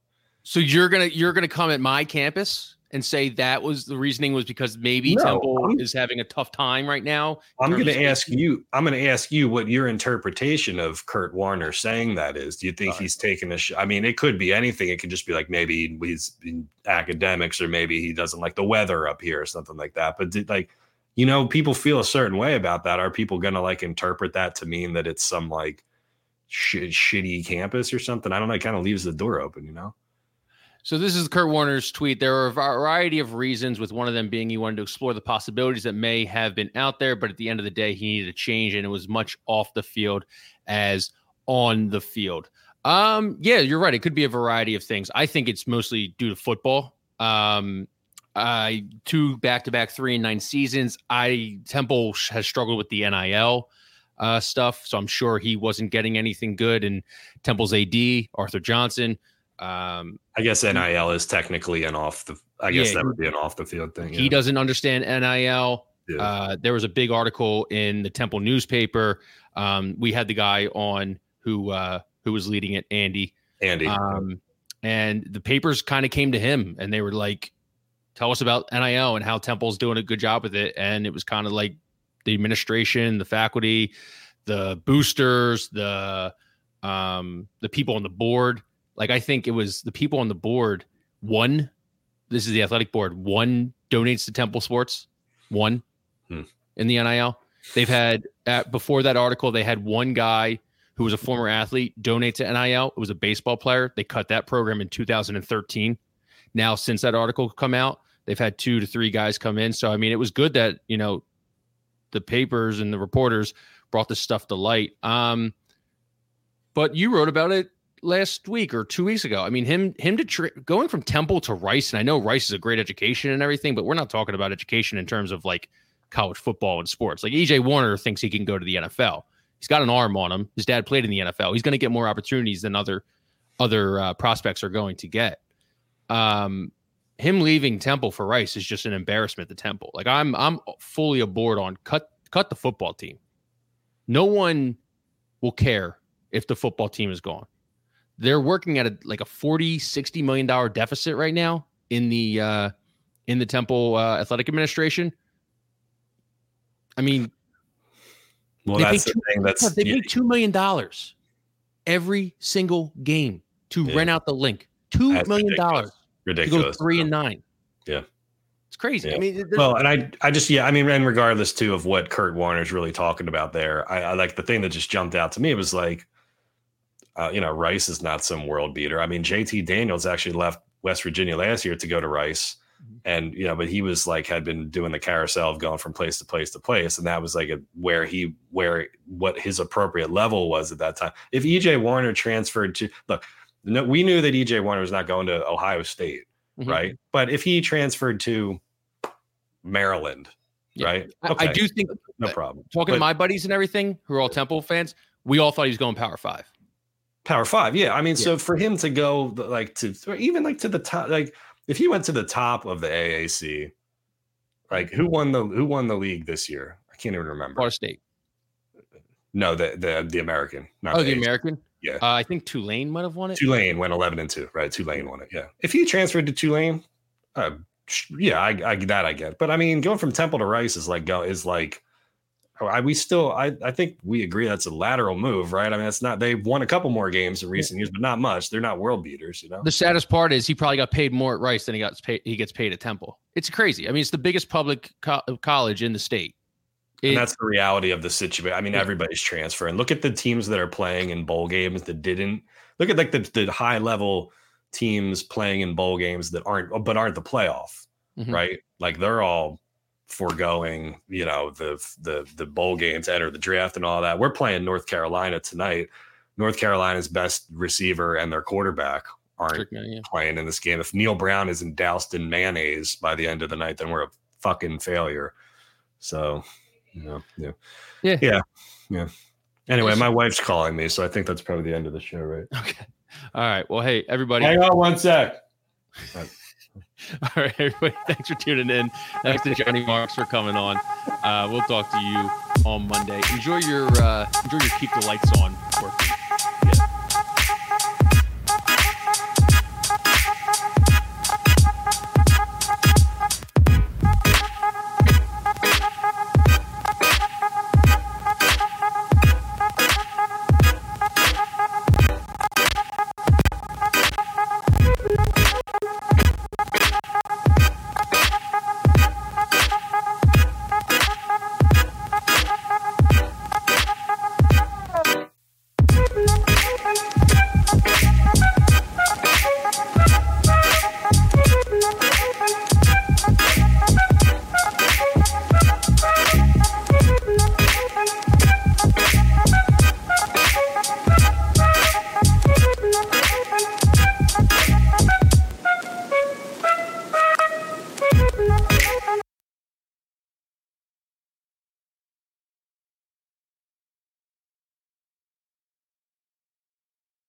So you're gonna you're gonna come at my campus? And say that was the reasoning was because maybe no, Temple I'm, is having a tough time right now? I'm going to ask you. I'm going to ask you what your interpretation of Kurt Warner saying that is. Do you think he's taking a? Sh- I mean, it could be anything. It could just be like maybe he's in academics, or maybe he doesn't like the weather up here, or something like that. But did, like, you know, people feel a certain way about that. Are people going to like interpret that to mean that it's some like sh- shitty campus or something? I don't know. It kind of leaves the door open, you know. So this is Kurt Warner's tweet. There are a variety of reasons, with one of them being he wanted to explore the possibilities that may have been out there, but at the end of the day, he needed a change, and it was much off the field as on the field. Um, yeah, you're right. It could be a variety of things. I think it's mostly due to football. Um, I two back to back three and nine seasons. I Temple has struggled with the NIL uh, stuff, so I'm sure he wasn't getting anything good. And Temple's AD Arthur Johnson um, I guess NIL is technically an off the. I guess yeah, that would be an off the field thing. He doesn't understand NIL. Yeah. Uh, there was a big article in the Temple newspaper. Um, we had the guy on who uh, who was leading it, Andy. Andy. Um, and the papers kind of came to him, and they were like, "Tell us about NIL and how Temple's doing a good job with it." And it was kind of like the administration, the faculty, the boosters, the um, the people on the board like I think it was the people on the board. One, this is the athletic board. One donates to Temple Sports. One hmm. in the NIL. They've had at, before that article, they had one guy who was a former athlete donate to NIL. It was a baseball player. They cut that program in 2013. Now, since that article come out, they've had two to three guys come in. So I mean, it was good that you know the papers and the reporters brought this stuff to light. Um, but you wrote about it last week or two weeks ago. I mean, him him to going from Temple to Rice, and I know Rice is a great education and everything, but we're not talking about education in terms of like college football and sports. Like EJ Warner thinks he can go to the NFL. He's got an arm on him. His dad played in the NFL. He's going to get more opportunities than other other uh, prospects are going to get. Um, him leaving Temple for Rice is just an embarrassment to Temple. Like I'm I'm fully aboard on cut cut the football team. No one will care if the football team is gone they're working at a like a 40 60 million dollar deficit right now in the uh in the temple uh, athletic administration i mean well that's the two, thing that's they yeah. pay two million dollars every single game to yeah. rent out the Linc Two that's million dollars ridiculous to go three and nine yeah it's crazy. Yeah. I mean, well, and I, I just, yeah, I mean, and regardless too of what Kurt Warner's really talking about there, I, I like the thing that just jumped out to me was like, uh, you know, Rice is not some world beater. I mean, JT Daniels actually left West Virginia last year to go to Rice. Mm-hmm. and you know, but he was like had been doing the carousel of going from place to place to place, and that was like a, where he where what his appropriate level was at that time. If EJ Warner transferred to look, no, we knew that EJ Warner was not going to Ohio State, mm-hmm. right? But if he transferred to Maryland, yeah. right? Okay. I, do think no problem. Talking but, to my buddies and everything who are all Temple fans, we all thought he was going Power Five. Power Five, yeah. I mean, yeah. so for him to go like to even like to the top, like if he went to the top of the AAC, like who won the who won the league this year? I can't even remember. Florida State. No, the the the American. oh, the, the American. Yeah, uh, I think Tulane might have won it. Tulane went eleven and two, right? Tulane won it. Yeah, if he transferred to Tulane, uh, yeah, I, I that I get. But I mean, going from Temple to Rice is like go is like I, we still I, I think we agree that's a lateral move, right? I mean, it's not they've won a couple more games in recent years, but not much. They're not world beaters, you know. The saddest part is he probably got paid more at Rice than he got paid. He gets paid at Temple. It's crazy. I mean, it's the biggest public co- college in the state. It, and that's the reality of the situation. I mean, everybody's transferring. Look at the teams that are playing in bowl games that didn't. Look at like the, the high level teams playing in bowl games that aren't, but aren't the playoff, mm-hmm. right? Like they're all foregoing, you know, the the the bowl games, enter the draft, and all that. We're playing North Carolina tonight. North Carolina's best receiver and their quarterback aren't yeah. playing in this game. If Neal Brown isn't doused in mayonnaise by the end of the night, then we're a fucking failure. So, you know, yeah, yeah, yeah, yeah. Anyway, my wife's calling me, so I think that's probably the end of the show, right? Okay. All right. Well, hey, everybody. Hang on one sec. All right, everybody. Thanks for tuning in. Thanks to Johnny Marks for coming on. Uh, we'll talk to you on Monday. Enjoy your uh, enjoy your keep the lights on.